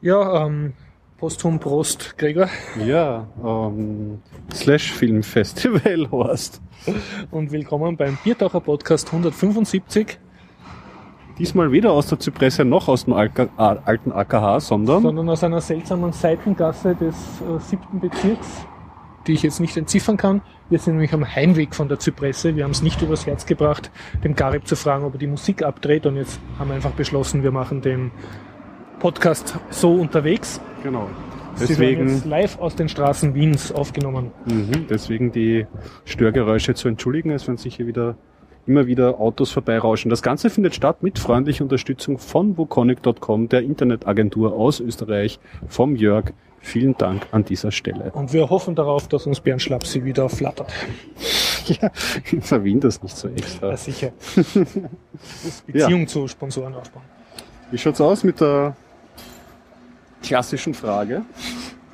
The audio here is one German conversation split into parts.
Ja, ähm, Posthum Prost, Gregor. Ja, ähm, Slash Film Festival Horst. Und willkommen beim Biertaucher Podcast 175. Diesmal weder aus der Zypresse noch aus dem Alka, alten AKH, sondern, sondern aus einer seltsamen Seitengasse des äh, siebten Bezirks, die ich jetzt nicht entziffern kann. Wir sind nämlich am Heimweg von der Zypresse. Wir haben es nicht übers Herz gebracht, dem Garib zu fragen, ob er die Musik abdreht. Und jetzt haben wir einfach beschlossen, wir machen den Podcast so unterwegs. Genau. Deswegen jetzt live aus den Straßen Wiens aufgenommen. Mhm, deswegen die Störgeräusche zu entschuldigen, es werden sicher wieder immer wieder Autos vorbeirauschen. Das Ganze findet statt mit freundlicher Unterstützung von woconic.com, der Internetagentur aus Österreich, vom Jörg. Vielen Dank an dieser Stelle. Und wir hoffen darauf, dass uns Bernd Schlapsi wieder flattert. ja, ich erwähne das nicht so extra. Ja, sicher. Beziehung ja. zu Sponsoren aufbauen. Wie schaut's aus mit der klassischen Frage.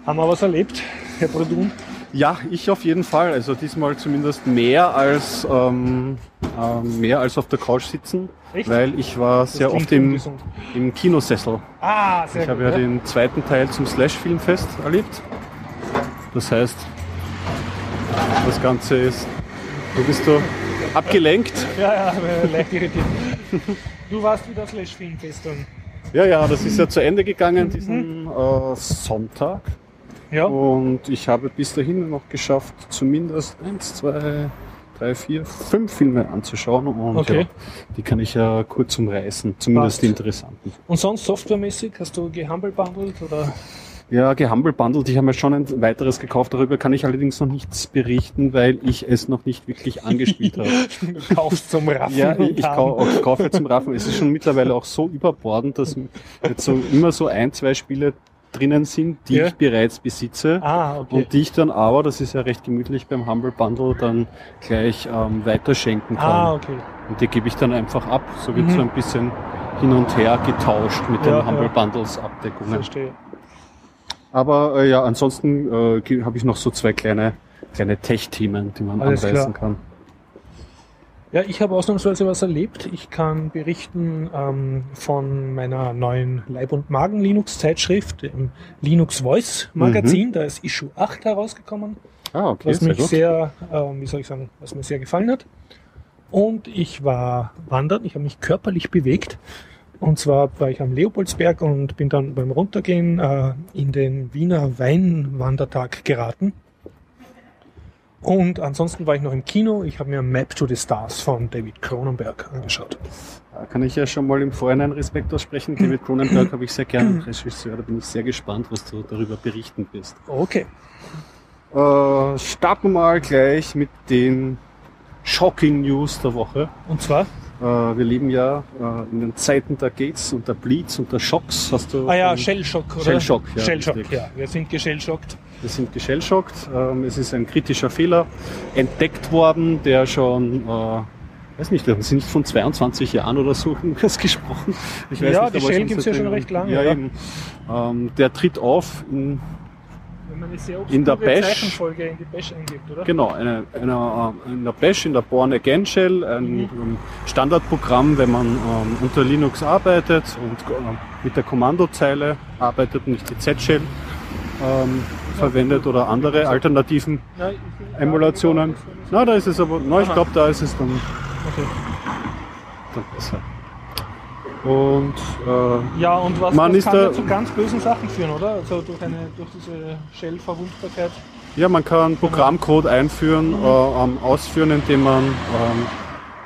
Haben wir was erlebt, Herr Bredun? Ja, ich auf jeden Fall. Also diesmal zumindest mehr als ähm, äh, mehr als auf der Couch sitzen, Echt? weil ich war das sehr oft im, im Kinosessel. Ah, sehr Ich habe ja, ja den zweiten Teil zum Slash Filmfest erlebt. Das heißt, das Ganze ist. Du bist du abgelenkt. Ja, ja, leicht irritiert. Du warst wieder Slash Filmfest dann. Ja, ja, das ist ja zu Ende gegangen diesen mhm. Äh, Sonntag. Ja. Und ich habe bis dahin noch geschafft, zumindest eins, zwei, drei, vier, fünf Filme anzuschauen. Und okay. ja, die kann ich ja kurz umreißen, zumindest Passt. die interessanten. Und sonst softwaremäßig, hast du gehumble bundled oder? Ja, gehumble-bundled. Ich habe mir schon ein weiteres gekauft. Darüber kann ich allerdings noch nichts berichten, weil ich es noch nicht wirklich angespielt habe. du kaufst zum Raffen. Ja, ich, ich kau kaufe zum Raffen. Es ist schon mittlerweile auch so überbordend, dass jetzt so immer so ein, zwei Spiele drinnen sind, die ja. ich bereits besitze ah, okay. und die ich dann aber, das ist ja recht gemütlich beim Humble Bundle, dann gleich ähm, weiterschenken kann. Ah, okay. Und die gebe ich dann einfach ab. So wird mhm. so ein bisschen hin und her getauscht mit ja, den Humble ja. Bundles Abdeckungen. Verstehe. Aber äh, ja, ansonsten äh, habe ich noch so zwei kleine, kleine Tech-Themen, die man Alles anreißen klar. kann. Ja, ich habe ausnahmsweise was erlebt. Ich kann berichten ähm, von meiner neuen Leib- und Magen-Linux-Zeitschrift, dem Linux Voice Magazin. Mhm. Da ist Issue 8 herausgekommen. Ah, okay, was mich sehr, äh, wie soll ich sagen, was mir sehr gefallen hat. Und ich war wandern, ich habe mich körperlich bewegt. Und zwar war ich am Leopoldsberg und bin dann beim Runtergehen äh, in den Wiener Weinwandertag geraten. Und ansonsten war ich noch im Kino. Ich habe mir Map to the Stars von David Cronenberg angeschaut. Da kann ich ja schon mal im Vorhinein Respekt aussprechen. David Cronenberg habe ich sehr gerne Regisseur. Da bin ich sehr gespannt, was du darüber berichten wirst. Okay. Äh, starten wir mal gleich mit den Shocking News der Woche. Und zwar? Äh, wir leben ja äh, in den Zeiten der Gates und der Bleeds und der Schocks. Hast du ah ja, Shellshock, oder? Shellshock, ja. Shellshock, ja. Wir sind geschellschockt. Wir sind geschellschockt. Ähm, es ist ein kritischer Fehler entdeckt worden, der schon, äh, weiß nicht, wir sind nicht von 22 Jahren oder so irgendwas gesprochen. Ich weiß ja, nicht, die Shell gibt es ja schon recht lange. Ja, eben. Ähm, der tritt auf in wenn man eine sehr in der Bash, Zeichenfolge in die Bash eingibt, oder? Genau, eine, eine, in der Bash, in der Born Again Shell, ein mhm. Standardprogramm, wenn man ähm, unter Linux arbeitet und äh, mit der Kommandozeile arbeitet und nicht die Z-Shell ähm, ja, verwendet oder andere alternativen ja, Emulationen. Na, da ist es aber, na, ich glaube, da ist es dann, okay. dann besser. Und äh, ja, und was, man ist kann da, zu ganz bösen Sachen führen, oder? Also durch, eine, durch diese Shell-Verwundbarkeit. Ja, man kann Programmcode einführen, mhm. äh, ausführen, indem man ähm,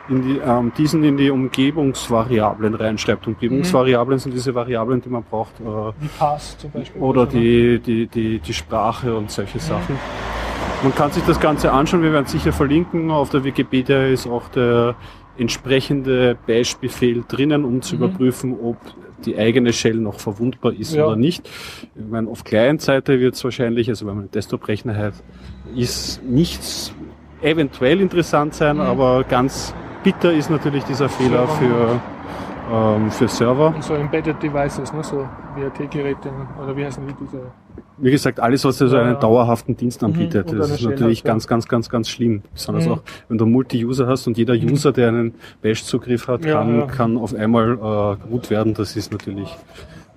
in die, ähm, diesen in die Umgebungsvariablen reinschreibt. Umgebungsvariablen mhm. sind diese Variablen, die man braucht. Äh, wie Pass zum Beispiel. Oder die, die, die, die Sprache und solche mhm. Sachen. Man kann sich das Ganze anschauen, wir werden sicher verlinken. Auf der Wikipedia ist auch der entsprechende Bash-Befehl drinnen, um zu mhm. überprüfen, ob die eigene Shell noch verwundbar ist ja. oder nicht. Ich meine, auf Client-Seite wird es wahrscheinlich, also wenn man einen Desktop-Rechner hat, ist nichts eventuell interessant sein, mhm. aber ganz bitter ist natürlich dieser Fehler für, ähm, für Server. Und so Embedded Devices, ne? so WRT-Geräte oder wie heißen die diese wie gesagt, alles, was dir so einen dauerhaften Dienst anbietet, mhm, das ist natürlich ganz, ganz, ganz, ganz schlimm. Besonders mhm. auch, wenn du Multi-User hast und jeder mhm. User, der einen Bash-Zugriff hat, kann, ja, ja. kann auf einmal äh, gut werden. Das ist natürlich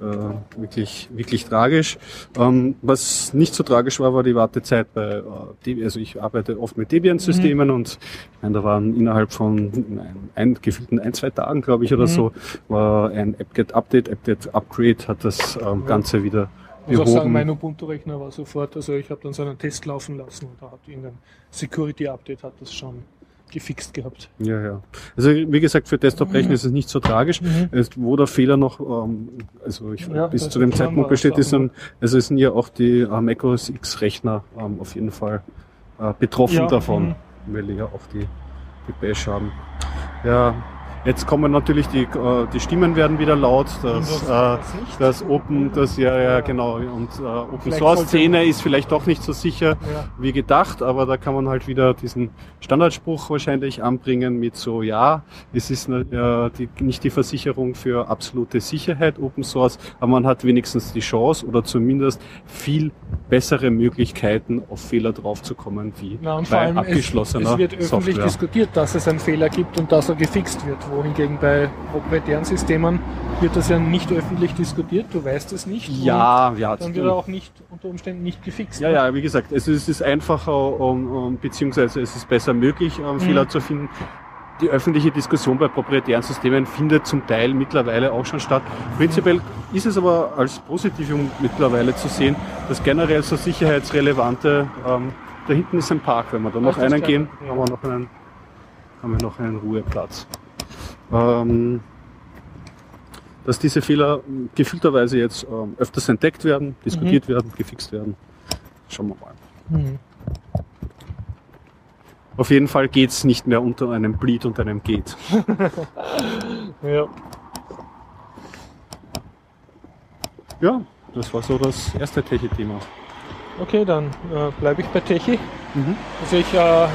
äh, wirklich, wirklich tragisch. Ähm, was nicht so tragisch war, war die Wartezeit bei, äh, Debian. also ich arbeite oft mit Debian-Systemen mhm. und ich meine, da waren innerhalb von ein, ein, gefühlten ein, zwei Tagen, glaube ich, oder mhm. so, war ein apt-get-Update, apt-get-upgrade, hat das ähm, Ganze wieder ich muss auch sagen, mein Ubuntu-Rechner war sofort, also ich habe dann so einen Test laufen lassen und da hat irgendein Security-Update hat das schon gefixt gehabt. Ja, ja. Also wie gesagt, für Desktop-Rechner ist es nicht so tragisch. Mhm. wo der Fehler noch, ähm, also ich, ja, bis zu dem Zeitpunkt besteht, ist ein, also es sind ja auch die äh, macOS X-Rechner ähm, auf jeden Fall äh, betroffen ja, davon, mhm. weil die ja auch die, die Bash haben. Ja, Jetzt kommen natürlich die, äh, die Stimmen werden wieder laut, dass, äh, das Open, das ja, ja genau, und äh, Open Source Szene ist vielleicht doch nicht so sicher ja. wie gedacht, aber da kann man halt wieder diesen Standardspruch wahrscheinlich anbringen mit so, ja, es ist äh, die, nicht die Versicherung für absolute Sicherheit Open Source, aber man hat wenigstens die Chance oder zumindest viel bessere Möglichkeiten, auf Fehler draufzukommen wie Na, bei abgeschlossener es, es wird öffentlich Software. diskutiert, dass es einen Fehler gibt und dass er gefixt wird wohingegen bei proprietären Systemen wird das ja nicht öffentlich diskutiert, du weißt es nicht. Ja, ja. Dann wird er auch nicht unter Umständen nicht gefixt. Ja, ne? ja, wie gesagt, es ist einfacher, um, um, beziehungsweise es ist besser möglich, um, mhm. Fehler zu finden. Die öffentliche Diskussion bei proprietären Systemen findet zum Teil mittlerweile auch schon statt. Prinzipiell ist es aber als Positivum mittlerweile zu sehen, dass generell so sicherheitsrelevante, ähm, da hinten ist ein Park, wenn wir da noch einen gehen, ja. haben wir noch einen, haben wir noch einen Ruheplatz ähm, dass diese Fehler gefühlterweise jetzt ähm, öfters entdeckt werden, diskutiert mhm. werden, gefixt werden. Schauen wir mal. Mhm. Auf jeden Fall geht es nicht mehr unter einem Bleed und einem Geht. ja. Ja, das war so das erste Techie-Thema. Okay, dann äh, bleibe ich bei Techie. Mhm. Also ich äh,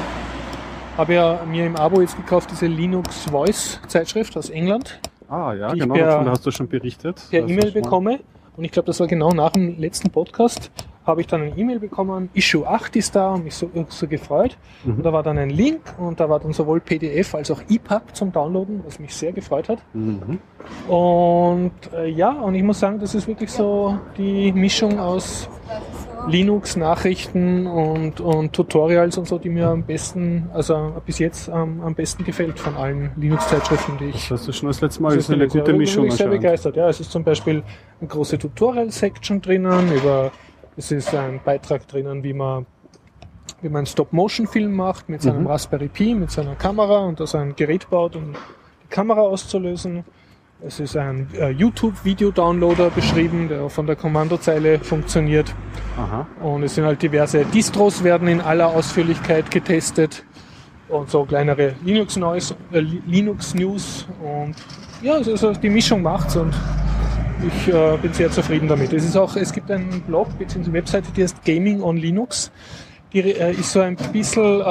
habe ja mir im Abo jetzt gekauft diese Linux Voice Zeitschrift aus England. Ah ja, genau, per, davon hast du schon berichtet. Per E-Mail bekomme. Und ich glaube, das war genau nach dem letzten Podcast, habe ich dann eine E-Mail bekommen, Issue 8 ist da und mich so, so gefreut. Mhm. Und da war dann ein Link und da war dann sowohl PDF als auch EPUB zum Downloaden, was mich sehr gefreut hat. Mhm. Und äh, ja, und ich muss sagen, das ist wirklich so die Mischung aus Linux-Nachrichten und, und Tutorials und so, die mir am besten, also bis jetzt ähm, am besten gefällt von allen Linux-Zeitschriften, die ich. Das hast du schon das letzte Mal, das ist eine gute Mischung. Ich bin sehr begeistert, ja. Es ist zum Beispiel eine große Tutorial-Section drinnen, über, es ist ein Beitrag drinnen, wie man wie man einen Stop-Motion-Film macht mit seinem mhm. Raspberry Pi, mit seiner Kamera und da ein Gerät baut, um die Kamera auszulösen. Es ist ein äh, YouTube-Video-Downloader beschrieben, der von der Kommandozeile funktioniert. Aha. Und es sind halt diverse Distros werden in aller Ausführlichkeit getestet und so kleinere Linux News, äh, Linux News und ja, also die Mischung macht's und ich äh, bin sehr zufrieden damit. Es ist auch, es gibt einen Blog bzw. Webseite, die heißt Gaming on Linux. Die äh, ist so ein bisschen, äh,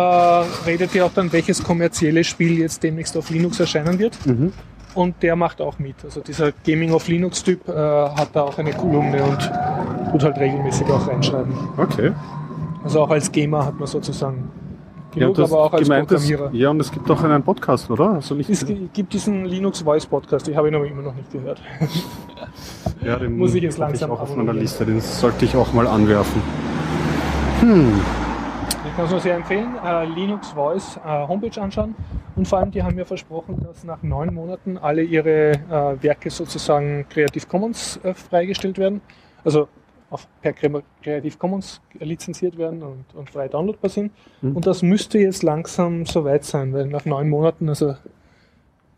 redet ja auch dann, welches kommerzielle Spiel jetzt demnächst auf Linux erscheinen wird. Mhm und der macht auch mit. Also dieser Gaming of Linux Typ äh, hat da auch eine Kolumne und tut halt regelmäßig auch reinschreiben. Okay. Also auch als Gamer hat man sozusagen genug, ja, aber auch als gemeint, Programmierer. Das, ja, und es gibt auch einen Podcast, oder? Also nicht es gibt diesen Linux Voice Podcast, den habe ich aber immer noch nicht gehört. ja, den muss ich jetzt langsam ich auch auf meiner Liste, den sollte ich auch mal anwerfen. Hm. Ich kann es nur sehr empfehlen, äh, Linux Voice äh, Homepage anschauen. Und vor allem, die haben mir versprochen, dass nach neun Monaten alle ihre äh, Werke sozusagen Creative Commons äh, freigestellt werden. Also auf, per Creative Commons lizenziert werden und, und frei downloadbar sind. Mhm. Und das müsste jetzt langsam soweit sein, weil nach neun Monaten, also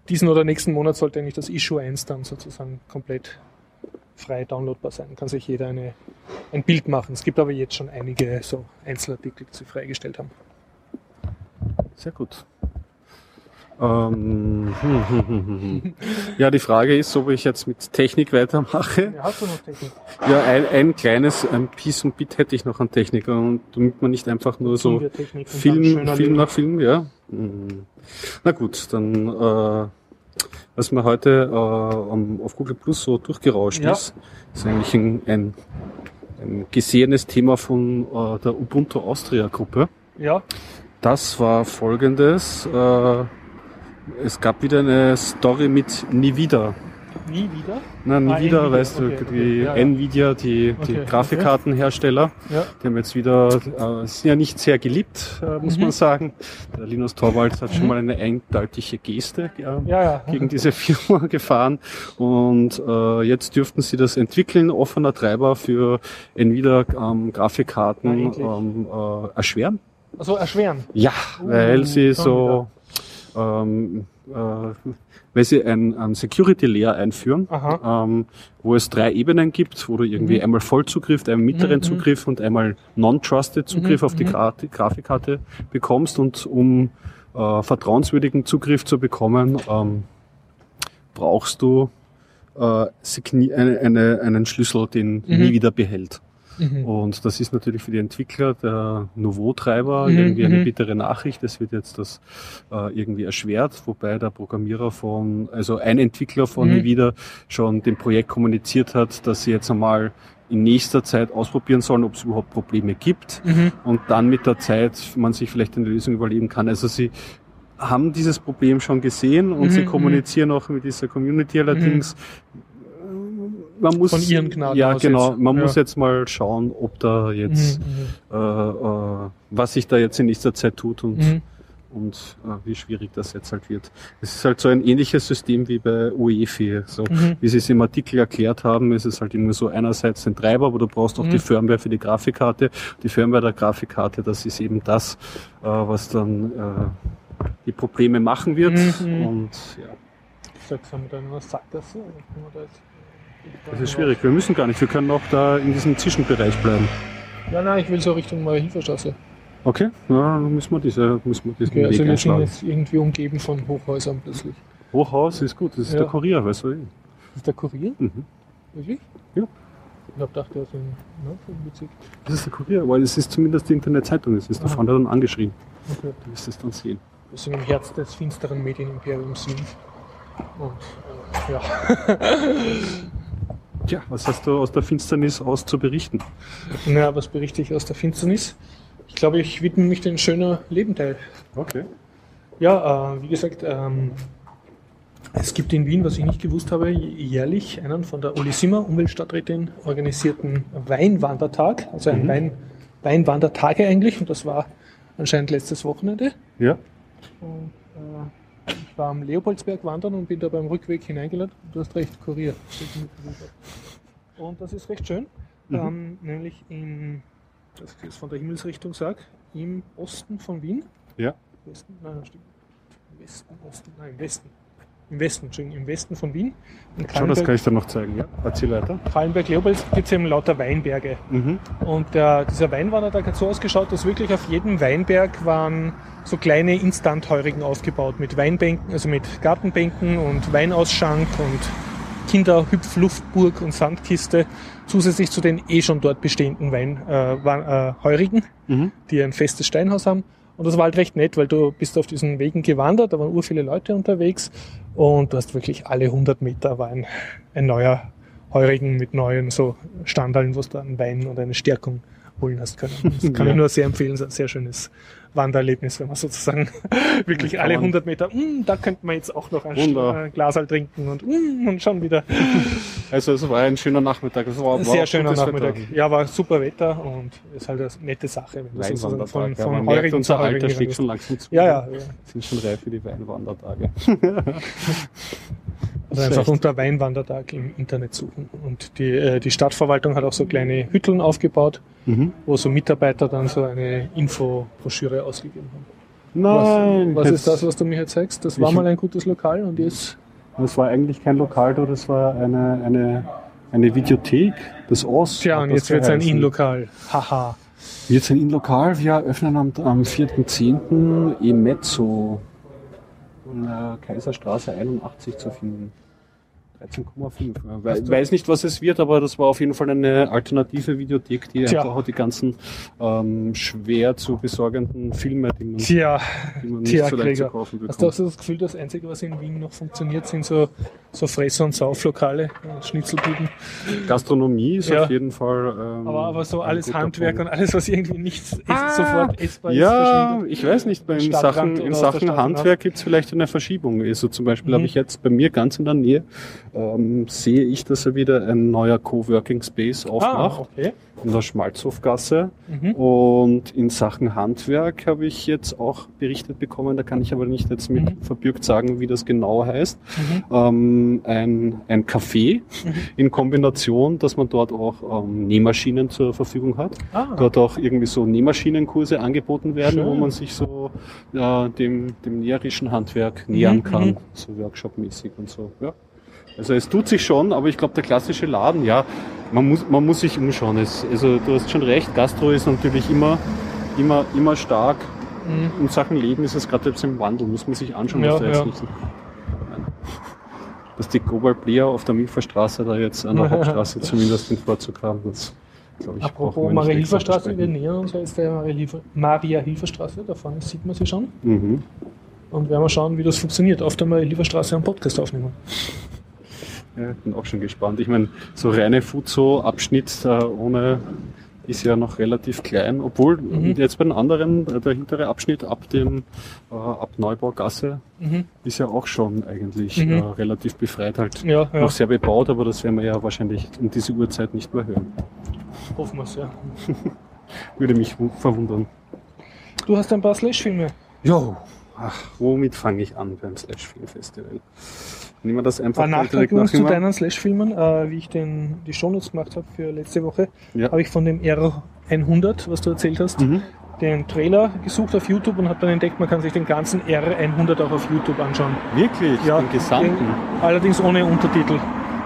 diesen oder nächsten Monat sollte eigentlich das Issue 1 dann sozusagen komplett frei downloadbar sein. Kann sich jeder eine, ein Bild machen. Es gibt aber jetzt schon einige so Einzelartikel, die sie freigestellt haben. Sehr gut. Ähm, ja, die Frage ist, ob ich jetzt mit Technik weitermache. Ja, hast du noch Technik? Ja, ein, ein kleines ein Piece und Bit hätte ich noch an Technik und damit man nicht einfach nur so Film, Film nach Film, ja. Mhm. Na gut, dann äh, was mir heute äh, auf Google Plus so durchgerauscht ja. ist, ist eigentlich ein, ein, ein gesehenes Thema von äh, der Ubuntu Austria Gruppe. Ja. Das war folgendes. Äh, es gab wieder eine Story mit Nie wieder. Nie wieder? Na, nie Ah, wieder, Nvidia, weißt du, okay, die okay, ja, ja. Nvidia, die, die Okay, Grafikkartenhersteller, Ja. die haben jetzt wieder, äh, sind ja nicht sehr geliebt, äh, muss Mhm. man sagen. Der Linus Torvalds hat schon mal eine eindeutige Geste äh, gegen diese Firma gefahren und äh, jetzt dürften sie das entwickeln, offener Treiber für Nvidia ähm, Grafikkarten ähm, äh, erschweren. Also erschweren. Ja, Uh, weil sie schon so, ähm, äh, weil sie ein, ein Security Layer einführen, ähm, wo es drei Ebenen gibt, wo du irgendwie Mhm. einmal Vollzugriff, einen mittleren Mhm. Zugriff und einmal Non-Trusted Zugriff Mhm, auf die mhm. Gra Grafikkarte bekommst und um äh, vertrauenswürdigen Zugriff zu bekommen, ähm, brauchst du äh, eine, eine, einen Schlüssel, den Mhm. nie wieder behält. Mhm. Und das ist natürlich für die Entwickler der Nouveau-Treiber Mhm, irgendwie eine mhm. bittere Nachricht. Es wird jetzt das äh, irgendwie erschwert, wobei der Programmierer von, also ein Entwickler von Mhm. Nvidia schon dem Projekt kommuniziert hat, dass sie jetzt einmal in nächster Zeit ausprobieren sollen, ob es überhaupt Probleme gibt Mhm. und dann mit der Zeit man sich vielleicht eine Lösung überlegen kann. Also sie haben dieses Problem schon gesehen und Mhm, sie mhm. kommunizieren auch mit dieser Community allerdings. Man muss, Von ihren Gnaden ja aus genau, jetzt. man Ja. muss jetzt mal schauen, ob da jetzt, Mhm. äh, äh, was sich da jetzt in nächster Zeit tut und, Mhm. und äh, wie schwierig das jetzt halt wird. Es ist halt so ein ähnliches System wie bei UEFI. So, Mhm. wie sie es im Artikel erklärt haben, ist es halt immer so einerseits ein Treiber, aber du brauchst auch Mhm. die Firmware für die Grafikkarte. Die Firmware der Grafikkarte, das ist eben das, äh, was dann äh, die Probleme machen wird. Mhm. Und ja, Sechs haben wir da in einer Sackgasse. oder das ist schwierig. Wir müssen gar nicht. Wir können auch da in diesem Zwischenbereich bleiben. Ja, nein, ich will so Richtung Marienstraße. Okay, ja, dann müssen wir diese, müssen wir diesen Okay, also Weg wir sind jetzt irgendwie umgeben von Hochhäusern plötzlich. Hochhaus ist gut, das ist Ja. der Kurier, weißt du. Das ist der Kurier? Mhm. Wirklich? Ja. Ich hab gedacht, der ist in ne, Bezirk. Das ist der Kurier, weil es ist zumindest die Internetzeitung, es ist da Aha. vorne dann angeschrieben. Okay. Du wirst es dann sehen. Wir sind im Herz des finsteren Medienimperiums Wien. Und äh, ja. Tja, was hast du aus der Finsternis aus zu berichten? Na, was berichte ich aus der Finsternis? Ich glaube, ich widme mich den schöner Lebenteil. Okay. Ja, äh, wie gesagt, ähm, es gibt in Wien, was ich nicht gewusst habe, jährlich einen von der Uli Simmer, Umweltstadträtin, organisierten Weinwandertag, also ein Mhm. Wein, Weinwandertage eigentlich, und das war anscheinend letztes Wochenende. Ja. Und, äh, ich war am Leopoldsberg wandern und bin da beim Rückweg hineingeladen. Du hast recht, Kurier. Und das ist recht schön, Mhm. ähm, nämlich in, dass ich jetzt von der Himmelsrichtung sage, im Osten von Wien. Ja. Westen? Nein, stimmt. Im Westen, Osten, nein, im Westen. Im Westen, Entschuldigung, im Westen von Wien. Schau, das kann ich dir noch zeigen. Ja. Erzähl weiter. Kallenberg-Leopolds gibt es eben lauter Weinberge. Mhm. Und der, dieser Weinwandertag hat so ausgeschaut, dass wirklich auf jedem Weinberg waren so kleine Instantheurigen aufgebaut mit Weinbänken, also mit Gartenbänken und Weinausschank und Kinderhüpfluftburg und Sandkiste, zusätzlich zu den eh schon dort bestehenden Wein, äh, äh, Mhm. die ein festes Steinhaus haben. Und das war halt recht nett, weil du bist auf diesen Wegen gewandert, da waren ur viele Leute unterwegs und du hast wirklich alle 100 Meter war ein, ein neuer Heurigen mit neuen so Standallen, wo du einen Wein und eine Stärkung holen hast können. Das kann Ja. ich nur sehr empfehlen, ist ein sehr schönes Wandererlebnis, wenn man sozusagen wirklich Kann alle man- 100 Meter, "Mm, da könnte man jetzt auch noch ein Wunder. äh, Glasal trinken und, "Mm", und schon wieder. Also es war ein schöner Nachmittag. Das war, war Sehr schöner Nachmittag. Wetter. Ja, war super Wetter und ist halt eine nette Sache, wenn Weinwandertag. von, ja, von man merkt, unser Alter schlägt schon langsam zu. Ja, ja. ja. Sind schon reif für die Weinwandertage. Also Nicht einfach unter Weinwandertag im Internet suchen. Und die, äh, die Stadtverwaltung hat auch so kleine Hütteln aufgebaut, Mhm. wo so Mitarbeiter dann so eine Infobroschüre ausgegeben haben. Nein. was was ist das, was du mir jetzt zeigst? Das war mal ein gutes Lokal und jetzt. Das war eigentlich kein Lokal, das war eine, eine, eine Videothek. Das Ost. Tja, und jetzt wird es ein. In-Lokal. Haha. Jetzt ein In-Lokal. Wir öffnen am, am 4.10. Emezzo an der Kaiserstraße 81 zu finden. 13,5. We Hast du- weiß nicht, was es wird, aber das war auf jeden Fall eine alternative Videothek, die Tja. einfach auch die ganzen ähm, schwer zu besorgenden Filme, die man, Tja, die man nicht tja, so leicht zu kaufen Hast du auch bekommt. so das Gefühl, das Einzige, was in Wien noch funktioniert, sind so, so Fress- und Sauflokale, äh, Schnitzelbuden. Gastronomie ist Ja. auf jeden Fall. Ähm, Aber, aber so alles Handwerk Punkt. und alles, was irgendwie nichts Ah, sofort essbar ist, Ja, ich weiß nicht, in Sachen, in Sachen Stadt Handwerk gibt es vielleicht eine Verschiebung. Also zum Beispiel Mhm. habe ich jetzt bei mir ganz in der Nähe ähm, sehe ich, dass er wieder ein neuer Coworking Space aufmacht. Ah, okay. In der Schmalzhofgasse. Mhm. Und in Sachen Handwerk habe ich jetzt auch berichtet bekommen, da kann ich aber nicht jetzt mit Mhm. verbürgt sagen, wie das genau heißt. Mhm. Ähm, ein, ein Café Mhm. in Kombination, dass man dort auch ähm, Nähmaschinen zur Verfügung hat. Ah, Dort auch irgendwie so Nähmaschinenkurse angeboten werden, Schön. wo man sich so äh, dem, dem näherischen Handwerk nähern Mhm, kann, mhm. so workshopmäßig und so. Ja. Also es tut sich schon, aber ich glaube, der klassische Laden, ja, man muss, man muss sich umschauen. Es, also du hast schon recht, Gastro ist natürlich immer, immer, immer stark. mhm. In Sachen Leben ist es gerade jetzt im Wandel, muss man sich anschauen, Ja, was da jetzt ja. nicht dass die Cobalt Player auf der Milferstraße da jetzt an der Hauptstraße zumindest den Vorzug haben, das ich Apropos Maria-Hilfer-Straße, wir nähern uns ja jetzt der Maria-Hilfer- Maria-Hilfer-Straße, da vorne sieht man sie schon. Mhm. Und werden wir schauen, wie das funktioniert, auf der Maria-Hilfer-Straße einen Podcast aufnehmen. Ja, bin auch schon gespannt. Ich meine, so reine Fuzo-Abschnitt äh, ohne ist ja noch relativ klein, obwohl Mhm. jetzt bei den anderen, äh, der hintere Abschnitt ab dem äh, ab Neubaugasse Mhm. ist ja auch schon eigentlich Mhm. äh, relativ befreit halt. Ja, ja, Noch sehr bebaut, aber das werden wir ja wahrscheinlich um diese Uhrzeit nicht mehr hören. hoffen wir es, ja. Würde mich wu- verwundern. Du hast ein paar Slash-Filme. Jo, ach, womit fange ich an beim Slash Film Festival? Nehmen wir das einfach Ein mal Nachtrag direkt nach zu deinen Slash-Filmen, äh, wie ich den, die Shownotes gemacht habe für letzte Woche, Ja. habe ich von dem R100, was du erzählt hast, Mhm. den Trailer gesucht auf YouTube und habe dann entdeckt, man kann sich den ganzen R100 auch auf YouTube anschauen. Wirklich, Ja, den Gesamten. Ir- Allerdings ohne Untertitel.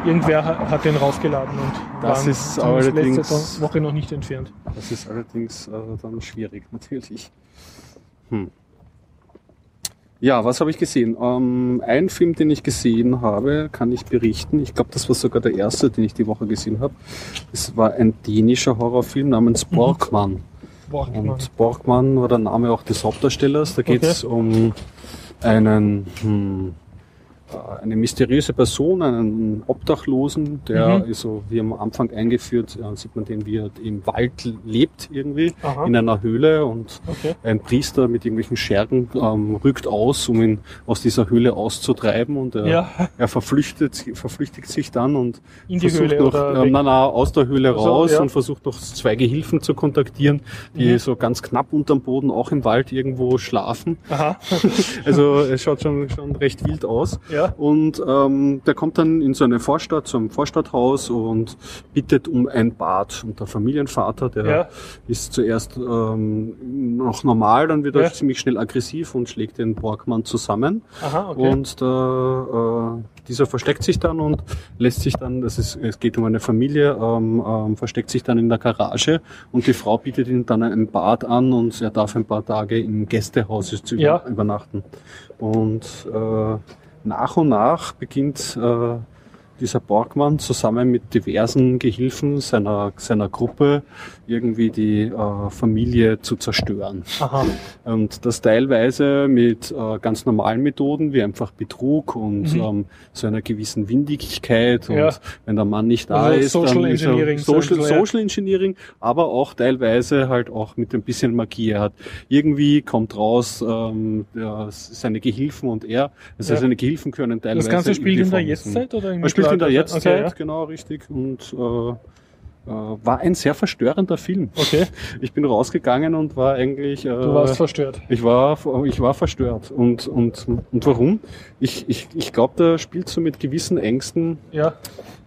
Irgendwer ha- hat den raufgeladen und Das ist allerdings- letzte Woche noch nicht entfernt. Das ist allerdings äh, dann schwierig, natürlich. Hm. Ja, was habe ich gesehen? Ähm, ein Film, den ich gesehen habe, kann ich berichten. Ich glaube, das war sogar der erste, den ich die Woche gesehen habe. Es war ein dänischer Horrorfilm namens Borgmann. Borgmann. Und Borgmann war der Name auch des Hauptdarstellers. Da geht es um einen, hm, eine mysteriöse Person, einen Obdachlosen, der Mhm. ist so wie am Anfang eingeführt, ja, sieht man den, wie er im Wald lebt irgendwie, Aha. in einer Höhle und Okay. ein Priester mit irgendwelchen Schergen ähm, rückt aus, um ihn aus dieser Höhle auszutreiben und er, Ja, er verflüchtet, verflüchtigt sich dann und in die versucht Höhle noch, weg. nein, nein, aus der Höhle Also, raus ja. und versucht noch zwei Gehilfen zu kontaktieren, die Mhm. so ganz knapp unterm Boden auch im Wald irgendwo schlafen. Also es schaut schon, schon recht wild aus. ja. Und ähm, der kommt dann in so eine Vorstadt, ein Vorstadthaus und bittet um ein Bad. Und der Familienvater, der Ja. ist zuerst ähm, noch normal, dann wird er Ja. ziemlich schnell aggressiv und schlägt den Borgmann zusammen. Aha, okay. Und der, äh, dieser versteckt sich dann und lässt sich dann, das ist, es geht um eine Familie, ähm, ähm, versteckt sich dann in der Garage und die Frau bietet ihm dann ein Bad an und er darf ein paar Tage im Gästehaus zu Ja. übernachten. Und äh, nach und nach beginnt äh, dieser Borgmann zusammen mit diversen Gehilfen seiner, seiner Gruppe irgendwie die äh, Familie zu zerstören. Aha. Und das teilweise mit äh, ganz normalen Methoden, wie einfach Betrug und Mhm. ähm, so einer gewissen Windigkeit. Und Ja. wenn der Mann nicht da Also ist, Social dann ist er Engineering, Social, so-. Social Engineering, aber auch teilweise halt auch mit ein bisschen Magie. Er hat irgendwie kommt raus, ähm, ja, seine Gehilfen und er, also Ja. seine Gehilfen können teilweise. Das Ganze spielt in der. Jetztzeit oder im Er spielt in der? Jetztzeit, Okay, genau, richtig. Und äh, äh, war ein sehr verstörender Film. ja. okay. Ich bin rausgegangen und war eigentlich. Äh, Du warst verstört. ich war, ich war verstört. Und, und, und warum? Ich, ich, ich glaube, der spielt so mit gewissen Ängsten. Ja,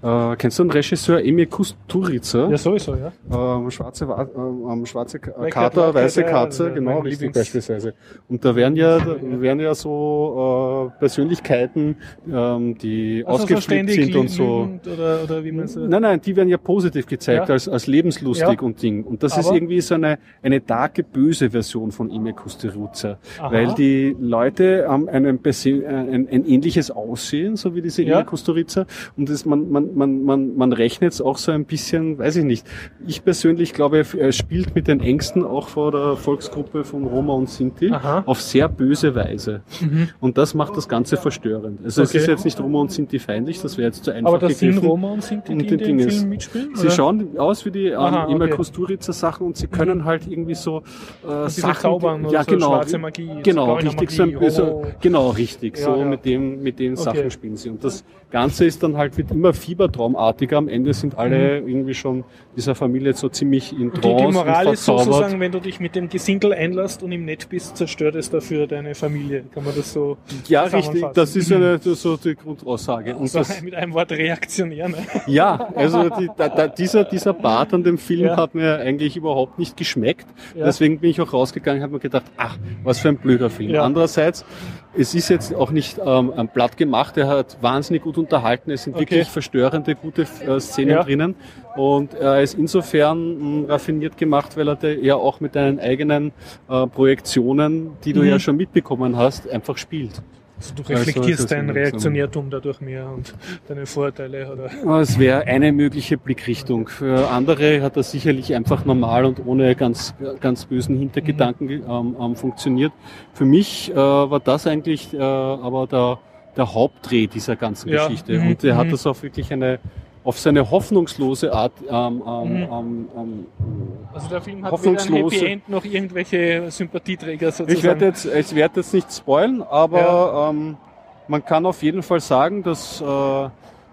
Äh, kennst du den Regisseur Emil Kusturica? ja sowieso, ja. Ähm, schwarze, Wa- ähm, schwarze Ka- Weiße Kater, Katze, weiße Katze, ja, genau, Lieblings- beispielsweise. Und da werden ja, da werden ja so äh, Persönlichkeiten, ähm, die Also so ausgeflippt ständig sind und so. Oder, oder wie man es... Nein, nein, die werden ja positiv gezeigt, Ja. als, als lebenslustig Ja. und Ding. Und das ist Aber- irgendwie so eine, eine darke, böse Version von Emil Kusturica. Weil die Leute haben einen, äh, ein, ein ähnliches Aussehen, so wie diese Ja. Emil Kusturica. Und das, man, man, man, man, man, rechnet es auch so ein bisschen, weiß ich nicht. Ich persönlich glaube, er spielt mit den Ängsten auch vor der Volksgruppe von Roma und Sinti Aha. auf sehr böse Weise. Und das macht das Ganze verstörend. Also es Okay. ist jetzt nicht Roma und Sinti feindlich, das wäre jetzt zu einfach Aber das sind gegriffen. Roma und sind die, Und in Dinge ist- Film mitspielen? Sie oder? schauen aus wie die ähm, Aha, immer okay. Mhm. Kusturica Sachen und sie können halt irgendwie so äh, Sachen, zaubern ja so genau, schwarze Magie, so genau, Gauner richtig, so, Magie, so, oh. genau richtig, Ja, so ja. mit dem, mit den Sachen Okay. spielen sie und das Ganze ist dann halt wird immer fiebertraumartiger. Am Ende sind alle irgendwie schon dieser Familie so ziemlich in Mhm. Die, Trance die Moral und ist sozusagen, wenn du dich mit dem Gesindel einlässt und im Nett bist, zerstört es dafür deine Familie. Kann man das so ja, richtig. Das ist eine, das ist so die Grundaussage. Und so das, mit einem Wort reaktionär. Ne? Ja, also die, da, da, dieser, dieser Part an dem Film Ja. hat mir eigentlich überhaupt nicht geschmeckt. Ja. Deswegen bin ich auch rausgegangen und habe mir gedacht, ach, was für ein blöder Film. Ja. Andererseits, es ist jetzt auch nicht ähm, ein Blatt gemacht, er hat wahnsinnig gut unterhalten, es sind Okay. wirklich verstörende, gute äh, Szenen Ja. drinnen. Und er ist insofern mh, raffiniert gemacht, weil er da ja auch mit deinen eigenen äh, Projektionen, die du Mhm. ja schon mitbekommen hast, einfach spielt. Also du Also, reflektierst das dein Reaktionärtum dadurch mehr und deine Vorteile. Oder? Es wäre eine mögliche Blickrichtung. Für andere hat das sicherlich einfach normal und ohne ganz, ganz bösen Hintergedanken ähm, ähm, funktioniert. Für mich äh, war das eigentlich äh, aber der, der Hauptdreh dieser ganzen Ja. Geschichte. Mhm. Und er hat Mhm. das auf wirklich eine auf seine hoffnungslose Art ähm, ähm, Mhm. ähm, ähm, Also der Film hat weder ein Hoffnungslose- Happy End noch irgendwelche Sympathieträger Ich sozusagen. werde jetzt, ich werde jetzt nicht spoilen, aber ähm, man kann auf jeden Fall sagen, dass äh,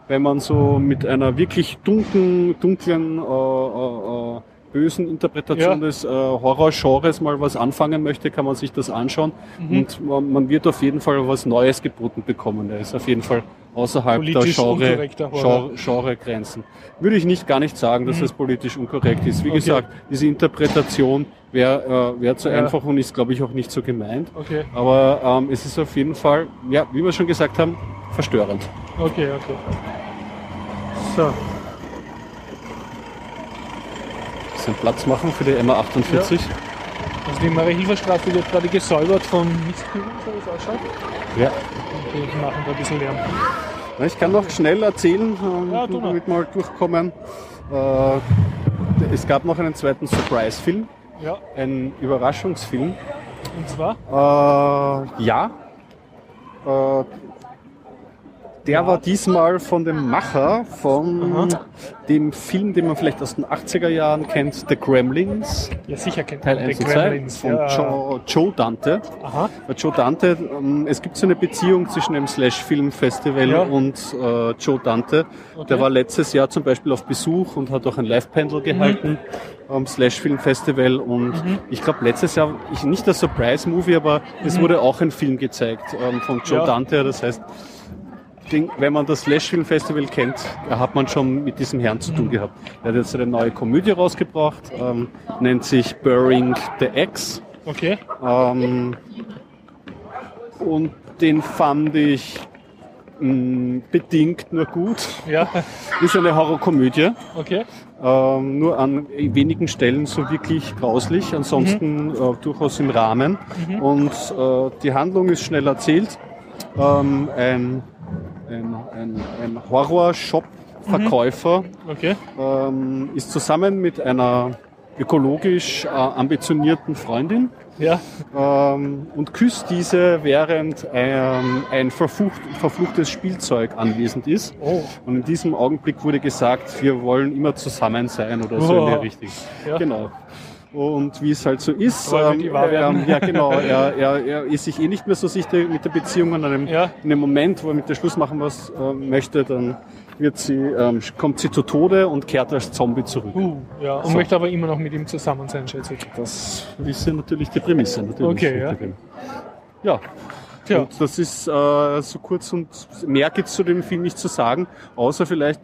wenn man so mit einer wirklich dunklen, dunklen, äh, äh, äh, bösen Interpretation Ja. des äh, Horrorgenres mal was anfangen möchte, kann man sich das anschauen Mhm. und man, man wird auf jeden Fall was Neues geboten bekommen. Er ist auf jeden Fall außerhalb der Politisch Genre, Horror. Genre, Genregrenzen. Würde ich nicht gar nicht sagen, dass Mhm. es politisch unkorrekt ist. Wie Okay. gesagt, diese Interpretation wäre äh, wär zu Ja. einfach und ist, glaube ich, auch nicht so gemeint. Okay, Aber ähm, es ist auf jeden Fall, ja, wie wir schon gesagt haben, verstörend. okay, okay. So, Bisschen Platz machen für die MA48. also die Marie-Hilfer-Straße wird gerade gesäubert von Mistkübeln, so wie es ausschaut. Ja. Die machen da ein bisschen Lärm. Ich kann noch schnell erzählen, ähm, Ja, damit wir mal durchkommen. Äh, es gab noch einen zweiten Surprise-Film, Ja, einen Überraschungsfilm. und zwar? Äh, ja. Äh, der war diesmal von dem Macher von Aha. dem Film, den man vielleicht aus den 80er Jahren kennt, The Gremlins, Ja, sicher kennt Teil man 1 die und 2, Gremlins. von Ja. Joe, Joe Dante. Aha, Bei Joe Dante, ähm, es gibt so eine Beziehung zwischen dem Slash Film Festival Ja. und äh, Joe Dante. Okay. Der war letztes Jahr zum Beispiel auf Besuch und hat auch ein Live-Panel gehalten am Slash Film Festival. Und Mhm. ich glaube, letztes Jahr, ich, nicht der Surprise-Movie, aber es wurde auch ein Film gezeigt ähm, von Joe Mhm. Ja. Dante. Das heißt, Ding, wenn man das Slash Film Festival kennt, hat man schon mit diesem Herrn zu tun Mhm. gehabt. Er hat jetzt eine neue Komödie rausgebracht, ähm, nennt sich Burying the Ex. okay. Ähm, und den fand ich mh, bedingt nur gut. Ja, Ist eine Horrorkomödie. okay. Ähm, nur an wenigen Stellen so wirklich grauslich, ansonsten Mhm. äh, durchaus im Rahmen. Und äh, die Handlung ist schnell erzählt. Ähm, ein ein, ein, ein Horror-Shop-Verkäufer Okay. ähm, ist zusammen mit einer ökologisch äh, ambitionierten Freundin Ja, ähm, und küsst diese, während ähm, ein verflucht, verfluchtes Spielzeug anwesend ist. oh, Und in diesem Augenblick wurde gesagt, wir wollen immer zusammen sein oder so in Oh. der Richtung. Ja. Genau. Und wie es halt so ist, die wahr ähm, ja genau, er, er, er ist sich eh nicht mehr so sicher mit der Beziehung an einem, Ja. in einem Moment, wo er mit der Schluss machen was ähm, möchte, dann wird sie, ähm, kommt sie zu Tode und kehrt als Zombie zurück. uh, ja. Und So. möchte aber immer noch mit ihm zusammen sein, schätze ich. Das ist ja natürlich die Prämisse. Natürlich Okay, ja. Ja, Tja, Und das ist äh, so kurz und mehr gibt's zu dem Film nicht zu sagen, außer vielleicht,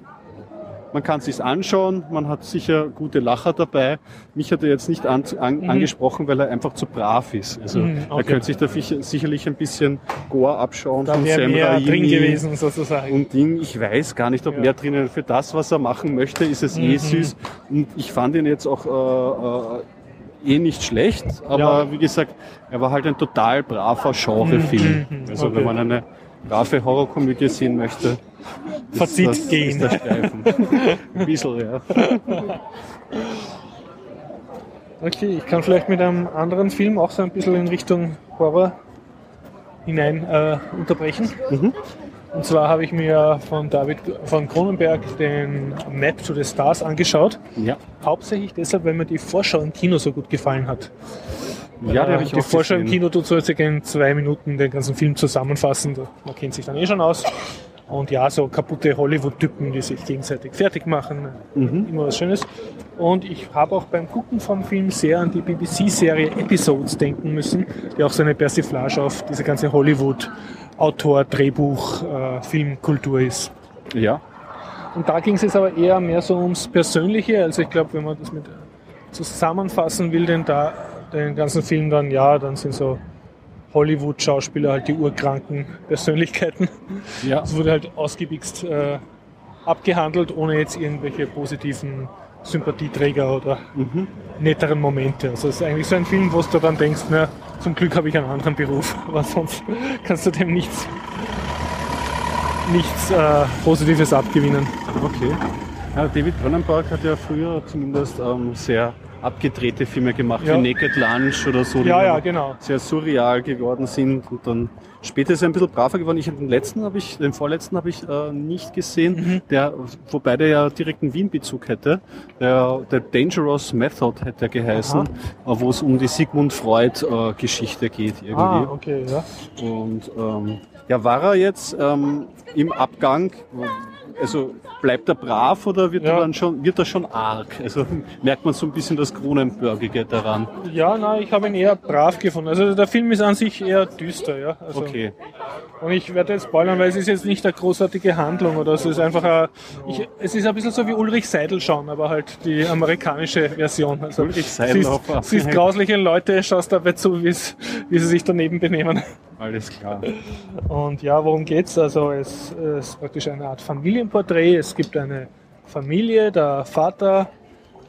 man kann sich's anschauen, man hat sicher gute Lacher dabei. Mich hat er jetzt nicht an, an, angesprochen, weil er einfach zu brav ist. Also Mhm, er okay. könnte sich da sicherlich ein bisschen Gore abschauen da von wäre Sam mehr drin gewesen, sozusagen. und Ding. Ich weiß gar nicht, ob Ja. mehr drinnen für das, was er machen möchte, ist es eh Mhm. süß. Und ich fand ihn jetzt auch äh, äh, eh nicht schlecht, aber Ja. wie gesagt, er war halt ein total braver Genrefilm. Mhm, mhm, Also okay. wenn man eine brave Horrorkomödie sehen möchte, Fazit das, gehen. Ist der Streifen. Ein bisschen, ja. Okay, ich kann vielleicht mit einem anderen Film auch so ein bisschen in Richtung Horror hinein äh, unterbrechen. Und zwar habe ich mir von David von Cronenberg den Map to the Stars angeschaut. Ja, Hauptsächlich deshalb, weil mir die Vorschau im Kino so gut gefallen hat. Ja die Äh, habe ich die auch Vorschau im. Kino tut so circa in zwei Minuten den ganzen Film zusammenfassen. Man kennt sich dann eh schon aus. Und ja, so kaputte Hollywood-Typen, die sich gegenseitig fertig machen. Mhm. Immer was Schönes. Und ich habe auch beim Gucken vom Film sehr an die BBC-Serie Episodes denken müssen, die auch so eine Persiflage auf diese ganze Hollywood-Autor, Drehbuch, äh, Filmkultur ist. Ja, Und da ging es jetzt aber eher mehr so ums Persönliche. Also ich glaube, wenn man das mit zusammenfassen will, den, da, den ganzen Film, dann ja, dann sind so Hollywood-Schauspieler halt die urkranken Persönlichkeiten. ja. Es wurde halt ausgiebigst äh, abgehandelt, ohne jetzt irgendwelche positiven Sympathieträger oder netteren Momente. Also es ist eigentlich so ein Film, wo du dann denkst, na, zum Glück habe ich einen anderen Beruf, aber sonst kannst du dem nichts, nichts äh, Positives abgewinnen. Okay. Ja, David Cronenberg hat ja früher zumindest ähm, sehr abgedrehte Filme gemacht, Ja. wie Naked Lunch oder so, die Ja, ja, genau. sehr surreal geworden sind und dann später ist er ein bisschen braver geworden. Ich habe den letzten habe ich, den vorletzten habe ich äh, nicht gesehen, Mhm. der, wobei der ja direkt einen Wien-Bezug hätte. Der, der Dangerous Method hätte er geheißen, äh, wo es um die Sigmund Freud-Geschichte geht irgendwie. Ah, okay, ja. Und ähm, ja, war er jetzt ähm, im Abgang, also bleibt er brav oder wird, Ja. er dann schon, wird er schon arg? Also merkt man so ein bisschen das Kronenbergige daran. Ja, nein, ich habe ihn eher brav gefunden. Also der Film ist an sich eher düster, ja. Also, Okay. Und ich werde jetzt spoilern, weil es ist jetzt nicht eine großartige Handlung oder es ist einfach ein, ich, es ist ein bisschen so wie Ulrich Seidel schauen, aber halt die amerikanische Version. Also Ulrich Seidel siehst, siehst grausliche Leute, schaust dabei zu, wie sie sich daneben benehmen. Alles klar. Und ja, worum geht's? Also es, es ist praktisch eine Art Familienporträt. Es gibt eine Familie, der Vater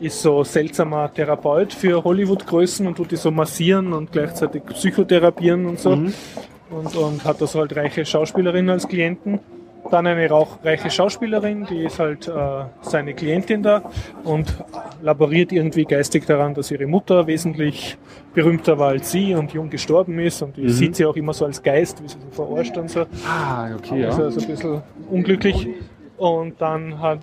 ist so seltsamer Therapeut für Hollywood-Größen und tut die so massieren und gleichzeitig psychotherapieren und so. Und, und hat da so halt reiche Schauspielerinnen als Klienten. Dann eine rauch, reiche Schauspielerin, die ist halt äh, seine Klientin da und laboriert irgendwie geistig daran, dass ihre Mutter wesentlich berühmter war als sie und jung gestorben ist und die sieht sie auch immer so als Geist, wie sie so verarscht und so. Ah, okay, Also, ja. also ein bisschen unglücklich. Und dann hat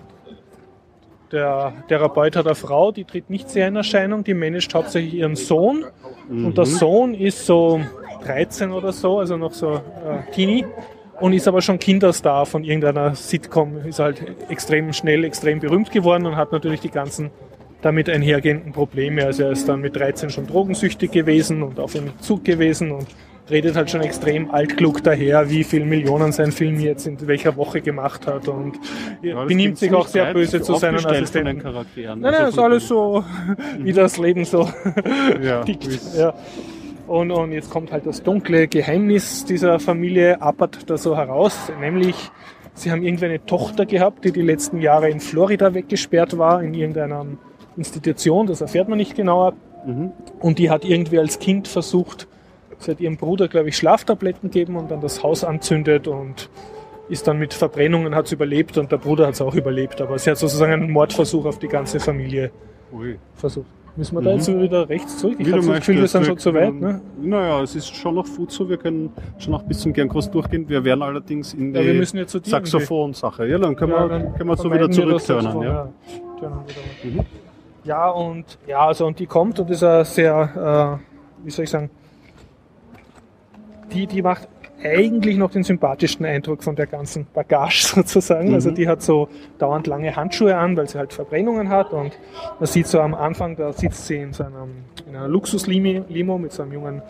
der Therapeut hat eine Frau, die tritt nicht sehr in Erscheinung, die managt hauptsächlich ihren Sohn. Und der Sohn ist so 13 oder so, also noch so äh, Teenie. Und ist aber schon Kinderstar von irgendeiner Sitcom, ist halt extrem schnell, extrem berühmt geworden und hat natürlich die ganzen damit einhergehenden Probleme. Also er ist dann mit 13 schon drogensüchtig gewesen und auf einem Zug gewesen und redet halt schon extrem altklug daher, wie viel Millionen sein Film jetzt in welcher Woche gemacht hat und Ja, benimmt sich auch sehr böse zu seinen Assistenten. Charakteren. Nein, nein, Also ist alles so, wie das Leben so Ja, tickt. Ja. Und, und jetzt kommt halt das dunkle Geheimnis dieser Familie, appert da so heraus, nämlich sie haben irgendwie eine Tochter gehabt, die die letzten Jahre in Florida weggesperrt war, in irgendeiner Institution, das erfährt man nicht genauer. Mhm. Und die hat irgendwie als Kind versucht, sie hat ihrem Bruder, glaube ich, Schlaftabletten gegeben und dann das Haus anzündet und ist dann mit Verbrennungen hat überlebt und der Bruder hat es auch überlebt. Aber sie hat sozusagen einen Mordversuch auf die ganze Familie Ui. versucht. Müssen wir da jetzt wieder rechts zurück? Ich habe das Gefühl, wir sind schon zu weit. Ne? Naja, es ist schon noch gut so. Wir können schon noch bis zum Gernkurs durchgehen. Wir werden allerdings in Ja, dir Saxophon-Sache. Ja, dann können Ja, wir, dann können wir so wieder zurückturnen. Ja. mal. Ja, und ja, also und die kommt und ist sehr, äh, wie soll ich sagen, die, die macht eigentlich noch den sympathischsten Eindruck von der ganzen Bagage sozusagen. Also die hat so dauernd lange Handschuhe an, weil sie halt Verbrennungen hat und man sieht so am Anfang, da sitzt sie in, so einem, in einer Luxuslimo mit so einem jungen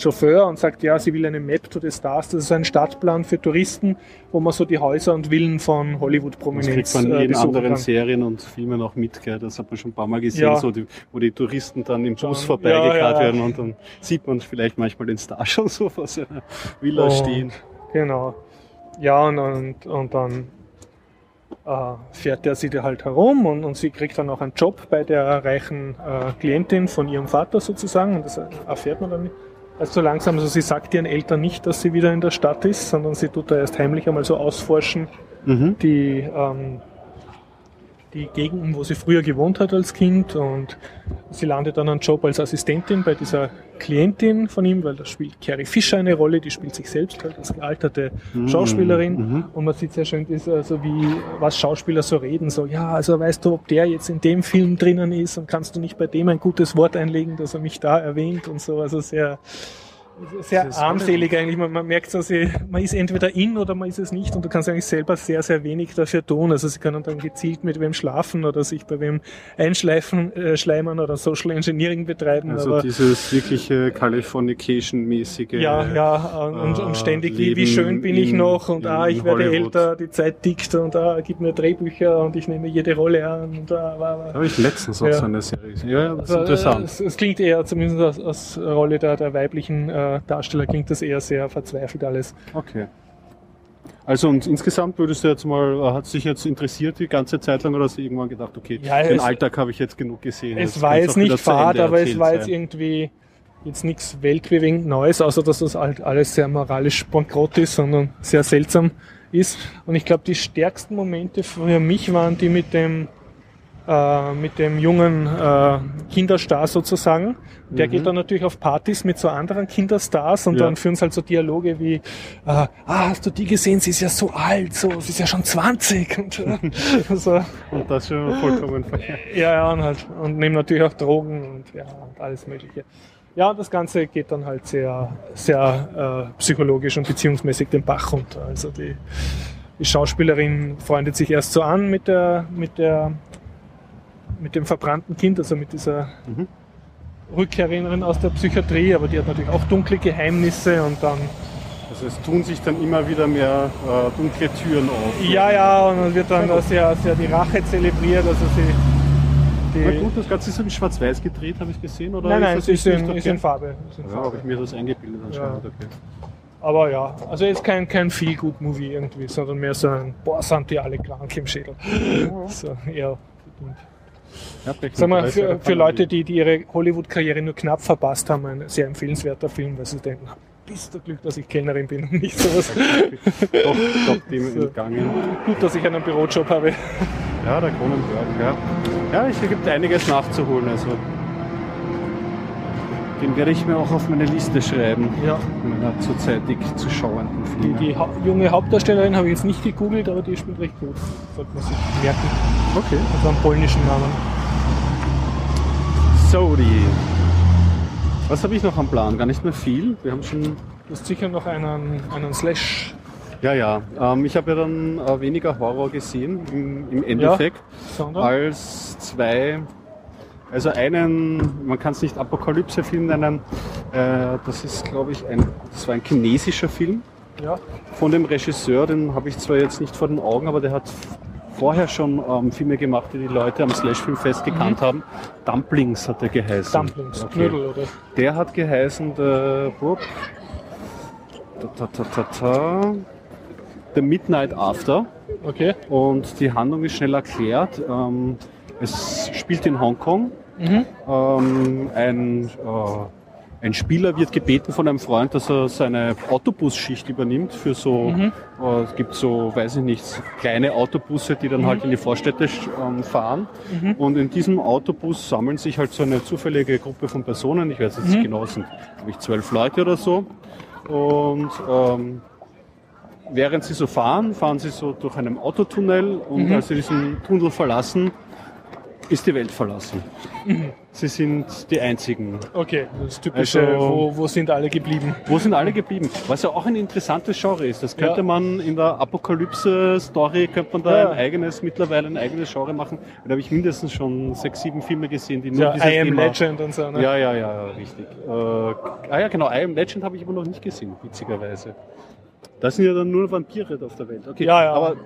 Chauffeur und sagt, ja, sie will eine Map to the Stars. Das ist ein Stadtplan für Touristen, wo man so die Häuser und Villen von Das kriegt Hollywood-Prominenz man äh, in anderen kann. Serien und Filmen auch mit, gell? das hat man schon ein paar Mal gesehen, Ja. so die, wo die Touristen dann im Bus vorbeigekarrt ja, ja. werden und dann sieht man vielleicht manchmal den Star schon so vor seiner Villa Und- stehen. Genau. Ja, und, und, und dann äh, fährt er sie da halt herum und, und sie kriegt dann auch einen Job bei der reichen äh, Klientin von ihrem Vater sozusagen und das erfährt man dann nicht. Also so langsam, also sie sagt ihren Eltern nicht, dass sie wieder in der Stadt ist, sondern sie tut da erst heimlich einmal so ausforschen, Mhm. die, ähm, die Gegenden, wo sie früher gewohnt hat als Kind. Und sie landet dann einen Job als Assistentin bei dieser Klientin von ihm, weil da spielt Carrie Fisher eine Rolle, die spielt sich selbst halt als gealterte Schauspielerin. Mhm. und man sieht sehr schön, das, also wie was Schauspieler so reden, so ja, also weißt du, ob der jetzt in dem Film drinnen ist und kannst du nicht bei dem ein gutes Wort einlegen, dass er mich da erwähnt und so, also sehr sehr armselig eigentlich. Man, man merkt so, sie, man ist entweder in oder man ist es nicht und du kannst eigentlich selber sehr, sehr wenig dafür tun. Also sie können dann gezielt mit wem schlafen oder sich bei wem einschleifen, äh, schleimern oder Social Engineering betreiben. Also aber dieses wirkliche Californication-mäßige. ja, ja, und, und äh, ständig, wie, wie Leben schön bin ich in- noch und ah, ich werde Hollywood. älter, die Zeit tickt und ah, gib mir Drehbücher und ich nehme jede Rolle an und ah, war, war. Da habe ich letztens auch Ja. so eine Serie gesehen. Ja, ja, das ist Also, äh, interessant. Es, es klingt eher, zumindest aus, aus Rolle der, der weiblichen äh, Darsteller, klingt das eher sehr verzweifelt alles. Okay. Also und insgesamt würdest du jetzt mal, hat sich jetzt interessiert die ganze Zeit lang oder hast du irgendwann gedacht, okay, Ja, den es- Alltag habe ich jetzt genug gesehen. Es war jetzt nicht fad, aber es war jetzt irgendwie jetzt nichts weltbewegend Neues, außer dass das halt alles sehr moralisch bankrott ist, sondern sehr seltsam ist. Und ich glaube, die stärksten Momente für mich waren die mit dem äh, mit dem jungen äh, Kinderstar sozusagen. Der geht dann natürlich auf Partys mit so anderen Kinderstars und Ja. dann führen sie halt so Dialoge wie, äh, ah, hast du die gesehen? Sie ist ja so alt, so, sie ist ja schon 20. Und, äh, so. Und das schon vollkommen verkehrt. Ja, ja, und halt, und nehmen natürlich auch Drogen und ja, und alles Mögliche. Ja, und das Ganze geht dann halt sehr, sehr äh, psychologisch und beziehungsmäßig den Bach runter. Also die, die Schauspielerin freundet sich erst so an mit der, mit der, mit dem verbrannten Kind, also mit dieser Mhm. Rückkehrerin aus der Psychiatrie, aber die hat natürlich auch dunkle Geheimnisse und dann Also es tun sich dann immer wieder mehr äh, dunkle Türen auf. ja, ja, und dann wird dann da sehr, sehr die Rache zelebriert, also sie Na gut, das Ganze ist so in Schwarz-Weiß gedreht, habe ich gesehen, oder? Nein, nein, das es ist in, ist in Farbe. Ist in Ja, habe ich mir das eingebildet anscheinend, okay. Aber ja, also jetzt kein, kein Feel-Good-Movie irgendwie, sondern mehr so ein, boah, sind die alle krank im Schädel. So, eher. Sag mal, für, für Leute, die, die ihre Hollywood-Karriere nur knapp verpasst haben, ein sehr empfehlenswerter Film, weil sie denken, bist du Glück, dass ich Kellnerin bin und nicht sowas. doch, doch dem So. entgangen. Gut, dass ich einen Bürojob habe. Ja, der Kronenberg, ja. Ja, es gibt einiges nachzuholen, also. Den werde ich mir auch auf meine Liste schreiben. Ja. Meiner zurzeitig zu schauenden Die, Filme. die hau junge Hauptdarstellerin habe ich jetzt nicht gegoogelt, aber die spielt recht gut. Sollte man sich merken. Okay. Also einen polnischen Namen. So, die. Was habe ich noch am Plan? Gar nicht mehr viel. Wir haben schon. Du hast sicher noch einen, einen Slash. Ja, ja. Ähm, ich habe ja dann äh, weniger Horror gesehen im, im Endeffekt Sondern? als zwei. Also einen, man kann es nicht Apokalypse-Film nennen. Äh, das ist, glaube ich, ein, das war ein chinesischer Film Ja. von dem Regisseur. Den habe ich zwar jetzt nicht vor den Augen, aber der hat vorher schon ähm, Filme gemacht, die die Leute am Slash-Filmfest gekannt haben. Dumplings hat er geheißen. Dumplings, Okay. Knödel oder? Der hat geheißen, der Wupp, ta, ta, ta, ta, ta, The Midnight After. Okay. Und die Handlung ist schnell erklärt. Ähm, es spielt in Hongkong. Mhm. Ähm, ein, äh, ein Spieler wird gebeten von einem Freund, dass er seine Autobusschicht übernimmt für so, Mhm. äh, es gibt so, weiß ich nicht, kleine Autobusse, die dann halt in die Vorstädte ähm, fahren. Mhm. Und in diesem Autobus sammeln sich halt so eine zufällige Gruppe von Personen. Ich weiß jetzt Mhm. nicht genau, es sind, glaube ich, zwölf Leute oder so. Und ähm, während sie so fahren, fahren sie so durch einen Autotunnel und Mhm. als sie diesen Tunnel verlassen, ist die Welt verlassen. Mhm. Sie sind die einzigen. Okay, das typische, Also- wo, wo sind alle geblieben? Wo sind alle geblieben? Was ja auch ein interessantes Genre ist. Das könnte Ja. man in der Apokalypse-Story, könnte man da Ja. ein eigenes, mittlerweile ein eigenes Genre machen. Da habe ich mindestens schon sechs, sieben Filme gesehen, die nur Ja, dieses I Am Thema... Legend und so. Ne? Ja, ja, ja, richtig. Äh, ah ja, genau, I Am Legend habe ich aber noch nicht gesehen, witzigerweise. Das sind ja dann nur Vampire auf der Welt. Okay, Ja, ja. aber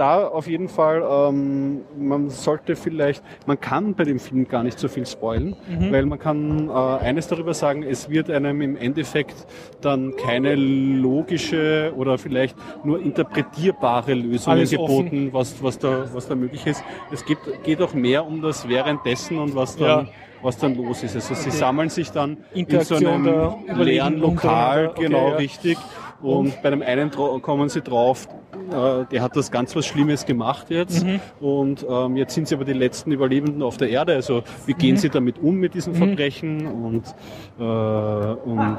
da auf jeden Fall, ähm, man sollte vielleicht, man kann bei dem Film gar nicht so viel spoilen, Mhm. weil man kann äh, eines darüber sagen, es wird einem im Endeffekt dann keine logische oder vielleicht nur interpretierbare Lösung Alles geboten, was, was, da, was da möglich ist. Es geht, geht auch mehr um das Währenddessen und was dann, Ja. was dann los ist. Also sie Okay. sammeln sich dann in so einem leeren Lokal. Okay, genau ja. richtig. Und bei dem einen kommen sie drauf, äh, der hat das ganz was Schlimmes gemacht jetzt. Mhm. Und ähm, jetzt sind sie aber die letzten Überlebenden auf der Erde. Also wie gehen Mhm. sie damit um mit diesen Verbrechen? Und, äh, und,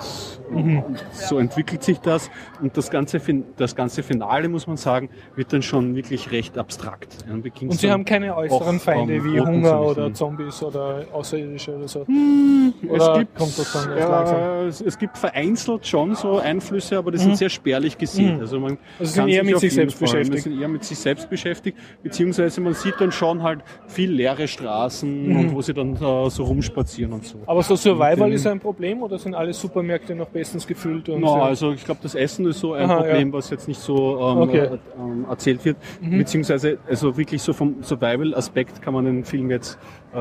Mhm. und so entwickelt sich das. Und das ganze, Fin- das ganze Finale, muss man sagen, wird dann schon wirklich recht abstrakt. Und sie haben keine äußeren auch, Feinde wie Roten Hunger oder. Zombies oder Außerirdische oder so. Es Oder gibt, das erst langsam? ja, es, es gibt vereinzelt schon so Einflüsse, aber die sind sehr spärlich gesehen. Mhm. Also man Also kann sind eher mit auf sich selbst Fall- beschäftigt. Man sind eher mit sich selbst beschäftigt, beziehungsweise man sieht dann schon halt viel leere Straßen Mhm. und wo sie dann äh, so rumspazieren und so. Aber so Survival Mit dem- ist ein Problem oder sind alle Supermärkte noch bestens gefüllt? Und No, für- also ich glaube, das Essen ist so ein Aha, Problem, was jetzt nicht so ähm, Okay. äh, ähm, erzählt wird. Mhm. Beziehungsweise, also wirklich so vom Survival-Aspekt kann man den Film jetzt, äh,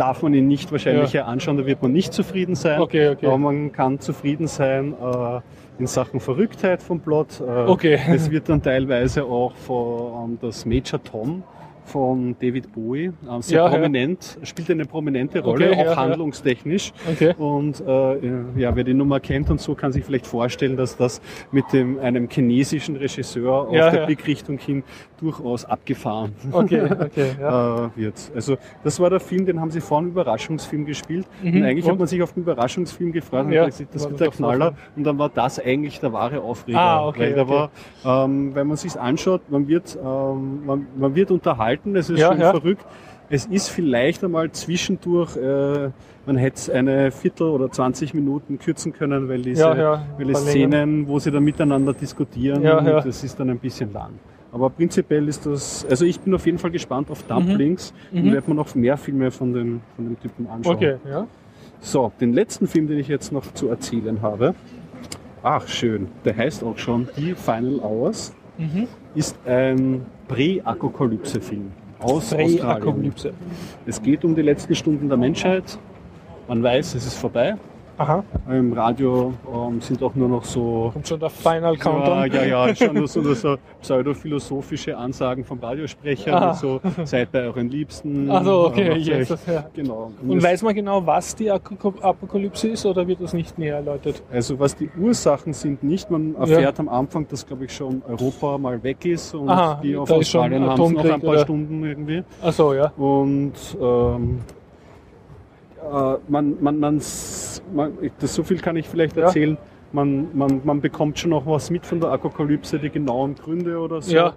darf man ihn nicht wahrscheinlich Ja. ja. anschauen, da wird man nicht zufrieden sein. Okay, okay. Aber man kann zufrieden sein äh, in Sachen Verrücktheit vom Plot. Äh, Okay. Es wird dann teilweise auch von ähm, das Major Tom von David Bowie ähm, sehr Ja, ja. prominent, spielt eine prominente Rolle, Okay, auch ja, ja. handlungstechnisch. Okay. Und äh, ja, wer die Nummer kennt und so, kann sich vielleicht vorstellen, dass das mit dem, einem chinesischen Regisseur auf Ja, der ja. Blickrichtung hin durchaus abgefahren Okay, okay, ja. äh, wird. Also das war der Film, den haben sie vor einem Überraschungsfilm gespielt. Mhm, Und eigentlich und? hat man sich auf den Überraschungsfilm gefreut und Ja, gesagt, das wird der Knaller. Und dann war das eigentlich der wahre Aufreger. Ah, okay, Weil okay. war, ähm, wenn man sich's anschaut, man wird, ähm, man, man wird unterhalten, es ist Ja, schon verrückt. Es ist vielleicht einmal zwischendurch, äh, man hätte es eine Viertel oder 20 Minuten kürzen können, weil diese, weil. Szenen, wo sie dann miteinander diskutieren, das ist dann ein bisschen lang. Aber prinzipiell ist das, also ich bin auf jeden Fall gespannt auf Dumplings Mhm. und werde mir noch mehr Filme von den, von dem Typen anschauen. Okay, ja. So, den letzten Film, den ich jetzt noch zu erzählen habe, ach schön, der heißt auch schon Die Final Hours, Mhm. ist ein Prä-Apokalypse-Film aus Australien. Präapokalypse. Es geht um die letzten Stunden der Menschheit. Man weiß, es ist vorbei. Aha, Im Radio ähm, sind auch nur noch so kommt schon der Final ja, Countdown. ja, ja, schon nur so, nur so pseudophilosophische Ansagen vom Radiosprecher, Aha. und so seid bei euren Liebsten. Ach so, okay, jetzt, ja. Genau. Und es- weiß man genau, was die Apokalypse ist oder wird das nicht näher erläutert? Also was die Ursachen sind nicht, man erfährt am Anfang, dass glaube ich schon Europa mal weg ist und Aha, die auf Australien haben noch ein paar oder? Stunden irgendwie. Ach so, ja. Und ähm, äh, man, man, man, man das, so viel kann ich vielleicht Ja. erzählen. Man, man, man bekommt schon noch was mit von der Apokalypse, die genauen Gründe oder so. Ja.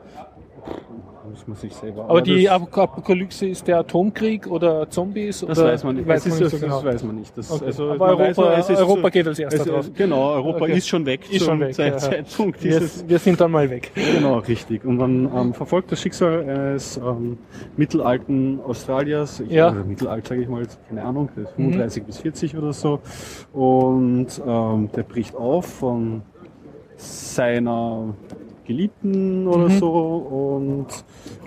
Muss man sich selber. Aber die das, Ap- Apokalypse ist der Atomkrieg oder Zombies? das oder weiß man nicht. Weiß das, man nicht so das genau. weiß man nicht. Das, Okay. also, Aber man weiß Europa, Europa geht als erster drauf. Genau, Europa Okay. ist schon weg Ist schon weg, Zeit- ja. Zeitpunkt Wir, wir sind dann mal weg. Genau, richtig. Und man ähm, verfolgt das Schicksal eines ähm, mittelalten Australiers. Ich, Ja. also mittelalt sage ich mal, keine Ahnung, der ist Mhm. 35 bis 40 oder so. Und ähm, der bricht auf von seiner Geliebten oder Mhm. so und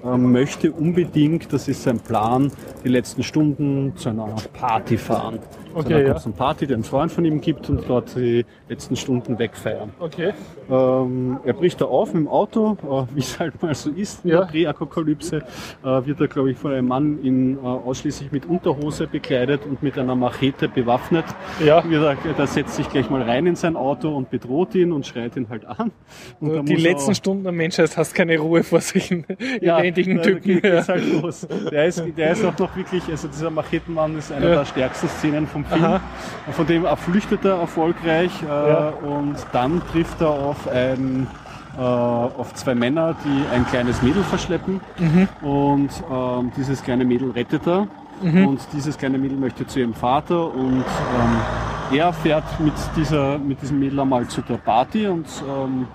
ähm, möchte unbedingt, das ist sein Plan, die letzten Stunden zu einer Party fahren. Zu Okay, einer ja. kurzen Party, die ein Freund von ihm gibt und dort die letzten Stunden wegfeiern. Okay. Ähm, er bricht da auf mit dem Auto, äh, wie es halt mal so ist in Ja. der Präapokalypse. Äh, wird er, glaube ich, von einem Mann in, äh, ausschließlich mit Unterhose bekleidet und mit einer Machete bewaffnet. Ja. Der setzt sich gleich mal rein in sein Auto und bedroht ihn und schreit ihn halt an. Dann die letzten Stunden der Menschheit hast keine Ruhe vor solchen ja, elendigen da Typen. geht- Ja. halt los. Der ist, der ist auch noch wirklich, also dieser Machetenmann ist einer Ja. der stärksten Szenen vom Film. Aha. Von dem er flüchtet er erfolgreich äh, Ja. und dann trifft er auf ein äh, auf zwei Männer, die ein kleines Mädel verschleppen Mhm. und ähm, dieses kleine Mädel rettet er Mhm. und dieses kleine Mädel möchte zu ihrem Vater und ähm, er fährt mit, dieser, mit diesem Mädel einmal zu der Party und ähm,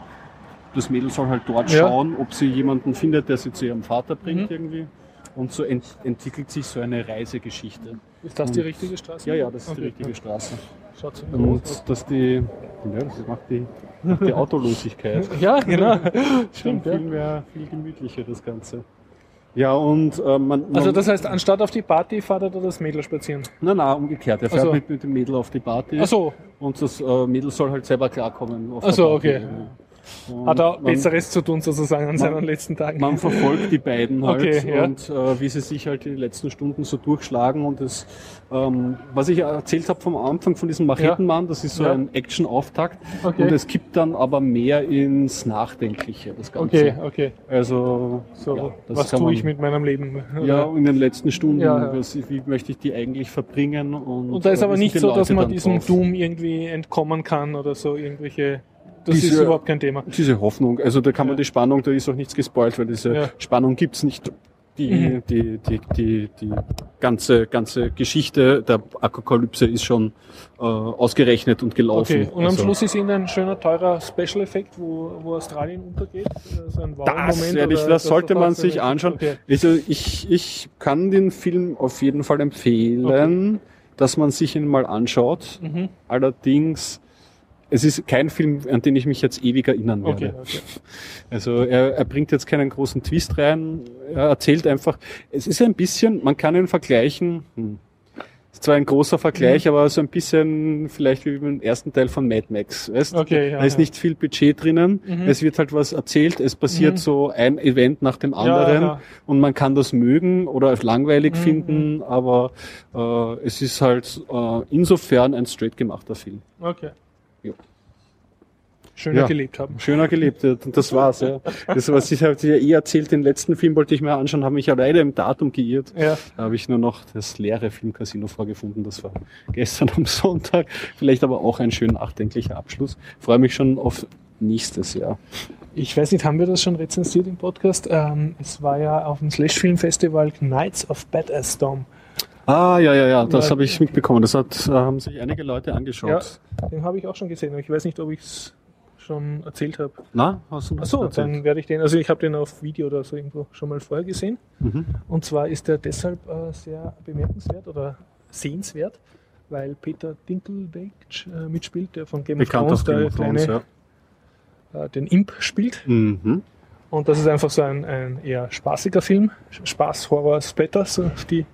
das Mädel soll halt dort Ja. schauen, ob sie jemanden findet, der sie zu ihrem Vater bringt Mhm. irgendwie. Und so ent entwickelt sich so eine Reisegeschichte. Ist das die richtige Straße? Ja, ja, das ist Okay, die richtige ja. Straße. Schaut so Und aus. dass die, ja, das macht die, macht die Autolosigkeit. Ja, genau. Schon Stimmt, viel ja. mehr, viel gemütlicher das Ganze. Ja, und äh, man, man Also das heißt, anstatt auf die Party fahrt er da das Mädel spazieren. Nein, nein, umgekehrt. Er fährt Ach so. mit, mit dem Mädel auf die Party Ach so, und das äh, Mädel soll halt selber klarkommen. Auf Ach so, der Party. okay. Und hat er man- Besseres zu tun sozusagen an seinen letzten Tagen. Man verfolgt die beiden halt Okay, ja. und äh, wie sie sich halt die letzten Stunden so durchschlagen und das, ähm, was ich erzählt habe vom Anfang von diesem Machetenmann, das ist so Ja. ein Action-Auftakt Okay. und es kippt dann aber mehr ins Nachdenkliche, das Ganze. Okay, okay. Also, So, ja, das was tue man- ich mit meinem Leben? Ja, in den letzten Stunden, Ja, ja. Was, wie möchte ich die eigentlich verbringen? Und, Und da ist aber nicht so, dass man diesem drauf? Doom irgendwie entkommen kann oder so irgendwelche. Das Diese- ist überhaupt kein Thema. Diese Hoffnung, also da kann man Ja. die Spannung, da ist auch nichts gespoilt, weil diese Ja. Spannung gibt's nicht. Die, Mhm. die, die, die, die ganze, ganze Geschichte der Apokalypse ist schon äh, ausgerechnet und gelaufen. Okay, und am Also, Schluss ist Ihnen ein schöner, teurer Special-Effekt, wo, wo Australien untergeht? So ein Das, ich, oder das sollte man sich anschauen. Okay. Also ich, ich kann den Film auf jeden Fall empfehlen, dass man sich ihn mal anschaut. Mhm. Allerdings, es ist kein Film, an den ich mich jetzt ewig erinnern werde. Okay, okay. Also er, er bringt jetzt keinen großen Twist rein. Er erzählt einfach, es ist ein bisschen, man kann ihn vergleichen, hm, ist zwar ein großer Vergleich, aber so ein bisschen vielleicht wie beim ersten Teil von Mad Max. Weißt? Okay, ja, da ist ja. nicht viel Budget drinnen, Mhm. es wird halt was erzählt, es passiert Mhm. so ein Event nach dem anderen ja. und man kann das mögen oder langweilig Mhm. finden, aber äh, es ist halt äh, insofern ein straight gemachter Film. Okay. Jo. Schöner Ja. gelebt haben. Schöner gelebt, ja. Und das war's, ja. Das, was ich habe eh erzählt, den letzten Film wollte ich mir anschauen, habe mich ja leider im Datum geirrt. Ja. Da habe ich nur noch das leere Filmcasino vorgefunden. Das war gestern am Sonntag. Vielleicht aber auch ein schön nachdenklicher Abschluss. Freue mich schon auf nächstes Jahr. Ich weiß nicht, haben wir das schon rezensiert im Podcast? Ähm, es war ja auf dem Slash Film Festival Knights of Badass Storm. Ah, ja, ja, ja, das habe ich mitbekommen. Das hat, äh, haben sich einige Leute angeschaut. Den habe ich auch schon gesehen, aber ich weiß nicht, ob ich es schon erzählt habe. Na, hast du Achso, erzählt? dann werde ich den, also ich habe den auf Video oder so irgendwo schon mal vorher gesehen. Mhm. Und zwar ist er deshalb äh, sehr bemerkenswert oder sehenswert, weil Peter Dinklage äh, mitspielt, der von Game Bekannt of Thrones, Game der of Thrones, kleine, ja. äh, den Imp spielt. Mhm. Und das ist einfach so ein, ein eher spaßiger Film. Spaß, Horror, Splatter, so die,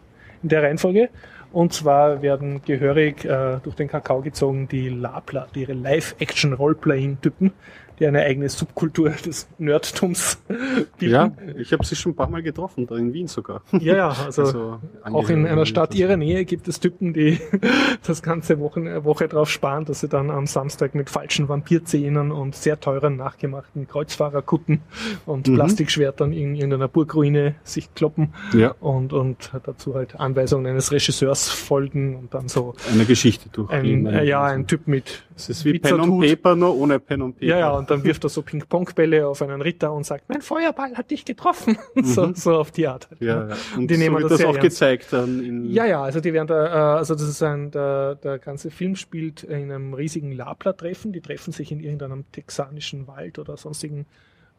in der Reihenfolge. Und zwar werden gehörig äh, durch den Kakao gezogen die Lapla, die Live-Action-Roleplaying-Typen, die eine eigene Subkultur des Nerdtums bilden. Ja, ich habe sie schon ein paar Mal getroffen, da in Wien sogar. ja, ja also, Also, auch in einer Stadt ihrer Nähe gibt es Typen, die das ganze Wochen, Woche drauf sparen, dass sie dann am Samstag mit falschen Vampirzähnen und sehr teuren nachgemachten Kreuzfahrerkutten und Mhm. Plastikschwertern in irgendeiner Burgruine sich kloppen Ja, und, und dazu halt Anweisungen eines Regisseurs folgen und dann so eine Geschichte durch. ein, ja, ein Typ mit Es ist wie Pen und. Paper, nur ohne Pen und Paper. ja, ja, und dann wirft er so Ping-Pong-Bälle auf einen Ritter und sagt, mein Feuerball hat dich getroffen. so, Mhm. so auf die Art. Halt, Ja, ja. Und Die so nehmen wird das das auch ernst. gezeigt dann in Ja, ja, also die werden da, äh, also das ist ein, der, der ganze Film spielt in einem riesigen Lapla-Treffen. Die treffen sich in irgendeinem texanischen Wald oder sonstigen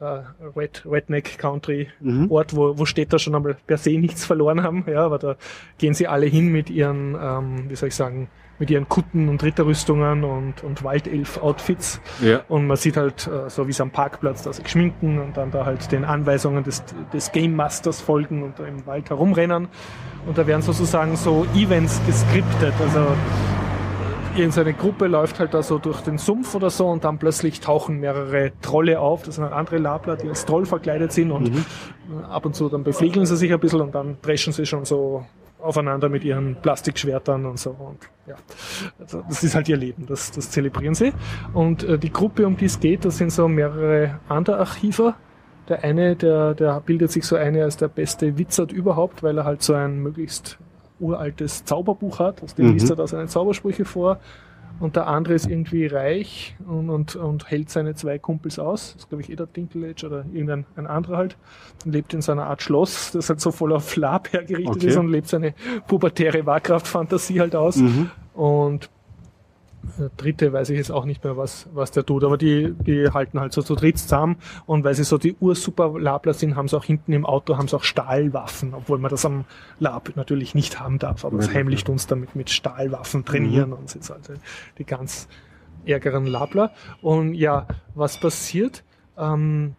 äh, Red, Redneck Country Mhm. Ort, wo, wo Städter schon einmal per se nichts verloren haben. Ja, aber da gehen sie alle hin mit ihren, ähm, wie soll ich sagen, mit ihren Kutten und Ritterrüstungen und, und Waldelf-Outfits. Ja. Und man sieht halt, äh, so wie es am Parkplatz, da sich schminken und dann da halt den Anweisungen des, des Game Masters folgen und im Wald herumrennen. Und da werden sozusagen so Events geskriptet. Also äh, irgendeine Gruppe läuft halt da so durch den Sumpf oder so und dann plötzlich tauchen mehrere Trolle auf. Das sind halt andere Labler, die als Troll verkleidet sind und Mhm. äh, ab und zu dann beflegeln sie sich ein bisschen und dann dreschen sie schon so aufeinander mit ihren Plastikschwertern und so. Und ja, also das ist halt ihr Leben, das, das zelebrieren sie. Und äh, die Gruppe, um die es geht, das sind so mehrere Underarchiver. Der eine, der, der bildet sich so eine als der beste Witzert überhaupt, weil er halt so ein möglichst uraltes Zauberbuch hat. Aus dem Mhm. liest er da seine Zaubersprüche vor. Und der andere ist irgendwie reich und, und, und hält seine zwei Kumpels aus. Das ist, glaube ich, eh der Dinklage oder irgendein ein anderer halt. Und lebt in seiner Art Schloss, das halt so voller Flab hergerichtet Okay. ist und lebt seine pubertäre Warcraft-Fantasie halt aus. Mhm. Und dritte weiß ich jetzt auch nicht mehr, was, was der tut, aber die, die halten halt so zu dritt zusammen und weil sie so die ursuper Labler sind, haben sie auch hinten im Auto, haben sie auch Stahlwaffen, obwohl man das am Lab natürlich nicht haben darf, aber es heimlicht uns damit mit Stahlwaffen trainieren mhm. und sind halt die ganz ärgeren Labler. Und ja, was passiert? Ähm,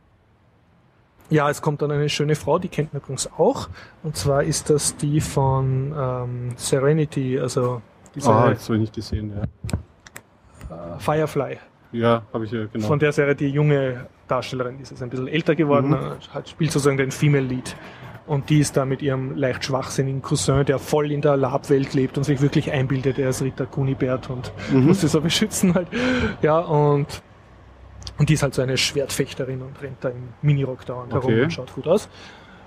ja, es kommt dann eine schöne Frau, die kennt man übrigens auch. Und zwar ist das die von ähm, Serenity, also diese. Ah, das habe ich nicht gesehen, ja. Äh, Firefly. Ja, habe ich ja, genau. Von der Serie die junge Darstellerin, die ist jetzt ein bisschen älter geworden, mhm. hat, spielt sozusagen den Female Lead. Und die ist da mit ihrem leicht schwachsinnigen Cousin, der voll in der Lab-Welt lebt und sich wirklich einbildet, er ist Ritter Kunibert und mhm. muss sie so beschützen halt. Ja, und, und die ist halt so eine Schwertfechterin und rennt da im Minirock dauernd okay. herum und schaut gut aus.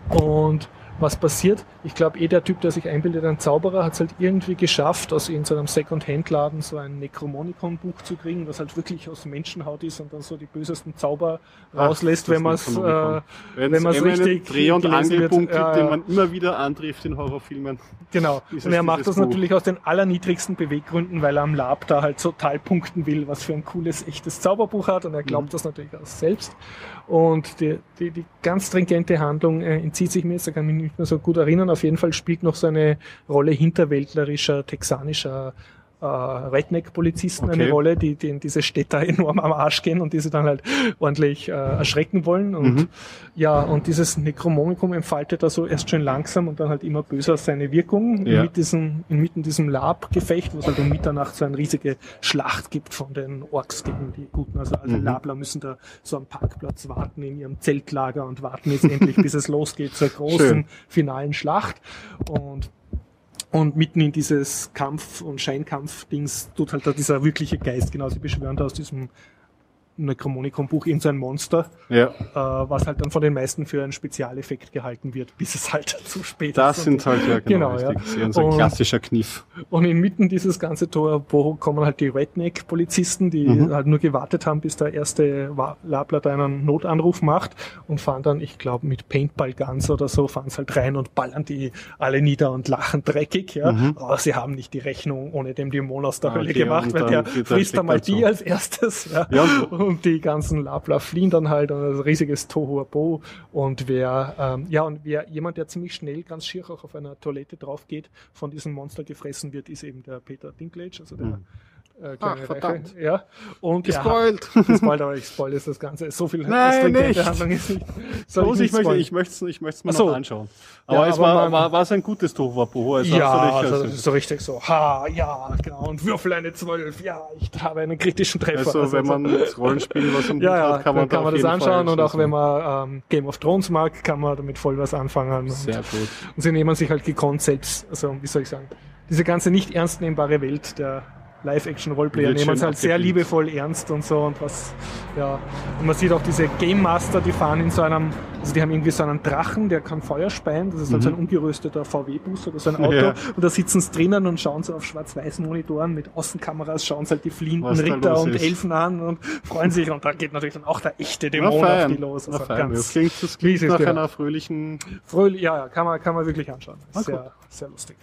Und was passiert. Ich glaube, eh der Typ, der sich einbildet, ein Zauberer, hat es halt irgendwie geschafft, aus irgendeinem Second-Hand-Laden so ein Necromonicon-Buch zu kriegen, was halt wirklich aus Menschenhaut ist und dann so die bösesten Zauber Ach, rauslässt, wenn man es äh, wenn man es richtig Dreh- und Angelpunkt gibt, äh, den man immer wieder antrifft in Horrorfilmen. Genau. Und er macht das Buch. natürlich aus den allerniedrigsten Beweggründen, weil er am Lab da halt total punkten will, was für ein cooles, echtes Zauberbuch hat und er glaubt mhm. das natürlich auch selbst. Und die, die, die ganz stringente Handlung äh, entzieht sich mir, da kann ich mich nicht mehr so gut erinnern. Auf jeden Fall spielt noch so eine Rolle hinterwäldlerischer, texanischer äh, Redneck-Polizisten okay. eine Rolle, die, die in diese Städte enorm am Arsch gehen und die sie dann halt ordentlich äh, erschrecken wollen. Und mhm. ja, und dieses Necromonicum entfaltet also erst schön langsam und dann halt immer böser seine Wirkung ja. mit diesem, inmitten diesem Lab-Gefecht, wo es halt um Mitternacht so eine riesige Schlacht gibt von den Orks gegen die Guten. Also alle mhm. Labler müssen da so am Parkplatz warten in ihrem Zeltlager und warten jetzt endlich, bis es losgeht zur großen schön. finalen Schlacht. Und und mitten in dieses Kampf- und Scheinkampf-Dings tut halt da dieser wirkliche Geist, genau, sie beschwören da aus diesem Necromonicon-Buch in so ein Monster, ja. äh, was halt dann von den meisten für einen Spezialeffekt gehalten wird, bis es halt zu spät das ist. Das sind halt ja genau, genau ja. so ein klassischer Kniff. Und inmitten dieses ganze Tor wo kommen halt die Redneck-Polizisten, die mhm. halt nur gewartet haben, bis der erste Labler da einen Notanruf macht und fahren dann, ich glaube, mit Paintball-Guns oder so, fahren sie halt rein und ballern die alle nieder und lachen dreckig, ja. Mhm. Aber sie haben nicht die Rechnung ohne dem Dämon aus der ah, Hölle okay, gemacht, weil der frisst einmal die als erstes, ja. ja und die ganzen Labla fliehen dann halt und ein riesiges Tohuabo. Und wer, ähm, ja, und wer jemand, der ziemlich schnell ganz schier auch auf einer Toilette drauf geht, von diesem Monster gefressen wird, ist eben der Peter Dinklage, also der mhm äh, Ach, verdammt. Ja. Und gespoilt. Ja, gespoilt, aber ich spoil jetzt das Ganze. So viel Nein, nicht. Handlung ist nicht. Soll ich, ich, möchte, ich möchte es ich möchte mir so. noch anschauen. Aber ja, es aber war, war, war es ein gutes Tohuwabohu. Also ja, also, also, so richtig so, ha, ja, genau, und würfel eine 12, ja, ich habe einen kritischen Treffer. Also, also wenn man das Rollenspiel was am ja, ja, hat, kann man, kann man das anschauen und auch wenn man ähm, Game of Thrones mag, kann man damit voll was anfangen. Sehr und, gut. Und sie nehmen sich halt gekonnt selbst, also wie soll ich sagen, diese ganze nicht ernst nehmbare Welt der Live-Action-Roleplayer nehmen es halt sehr liebevoll ernst und so und was, ja. Und man sieht auch diese Game Master, die fahren in so einem, also die haben irgendwie so einen Drachen, der kann Feuer speien, das ist mhm. halt so ein mhm. umgerüsteter VW-Bus oder so ein Auto ja. und da sitzen sie drinnen und schauen so auf schwarz-weißen Monitoren mit Außenkameras, schauen sie halt die fliehenden Ritter und ist. Elfen an und freuen sich und da geht natürlich dann auch der echte Dämon auf die los. Also ganz das klingt, das klingt nach einer fröhlichen... Fröhlich, ja, ja, kann man, kann man wirklich anschauen. Sehr, sehr lustig.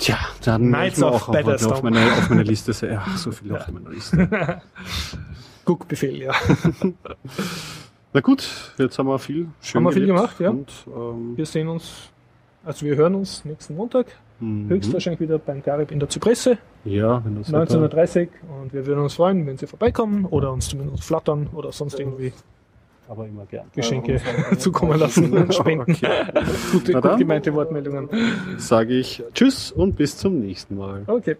Tja, dann Knights of auch auf, auf, meine, auf meine Liste. Ja, so viel auf meiner Liste. Guckbefehl, ja. Na gut, jetzt haben wir viel schön Haben wir viel gemacht, ja. Und, ähm, wir sehen uns, also wir hören uns nächsten Montag. Mhm. Höchstwahrscheinlich wieder beim Garib in der Zypresse. Ja, wenn das 19.30 Uhr. Und wir würden uns freuen, wenn Sie vorbeikommen oder uns zumindest flattern oder sonst irgendwie aber immer gern. Geschenke zukommen lassen und spenden. Okay. Gute, gut gemeinte Wortmeldungen. Sage ich Tschüss und bis zum nächsten Mal. Okay.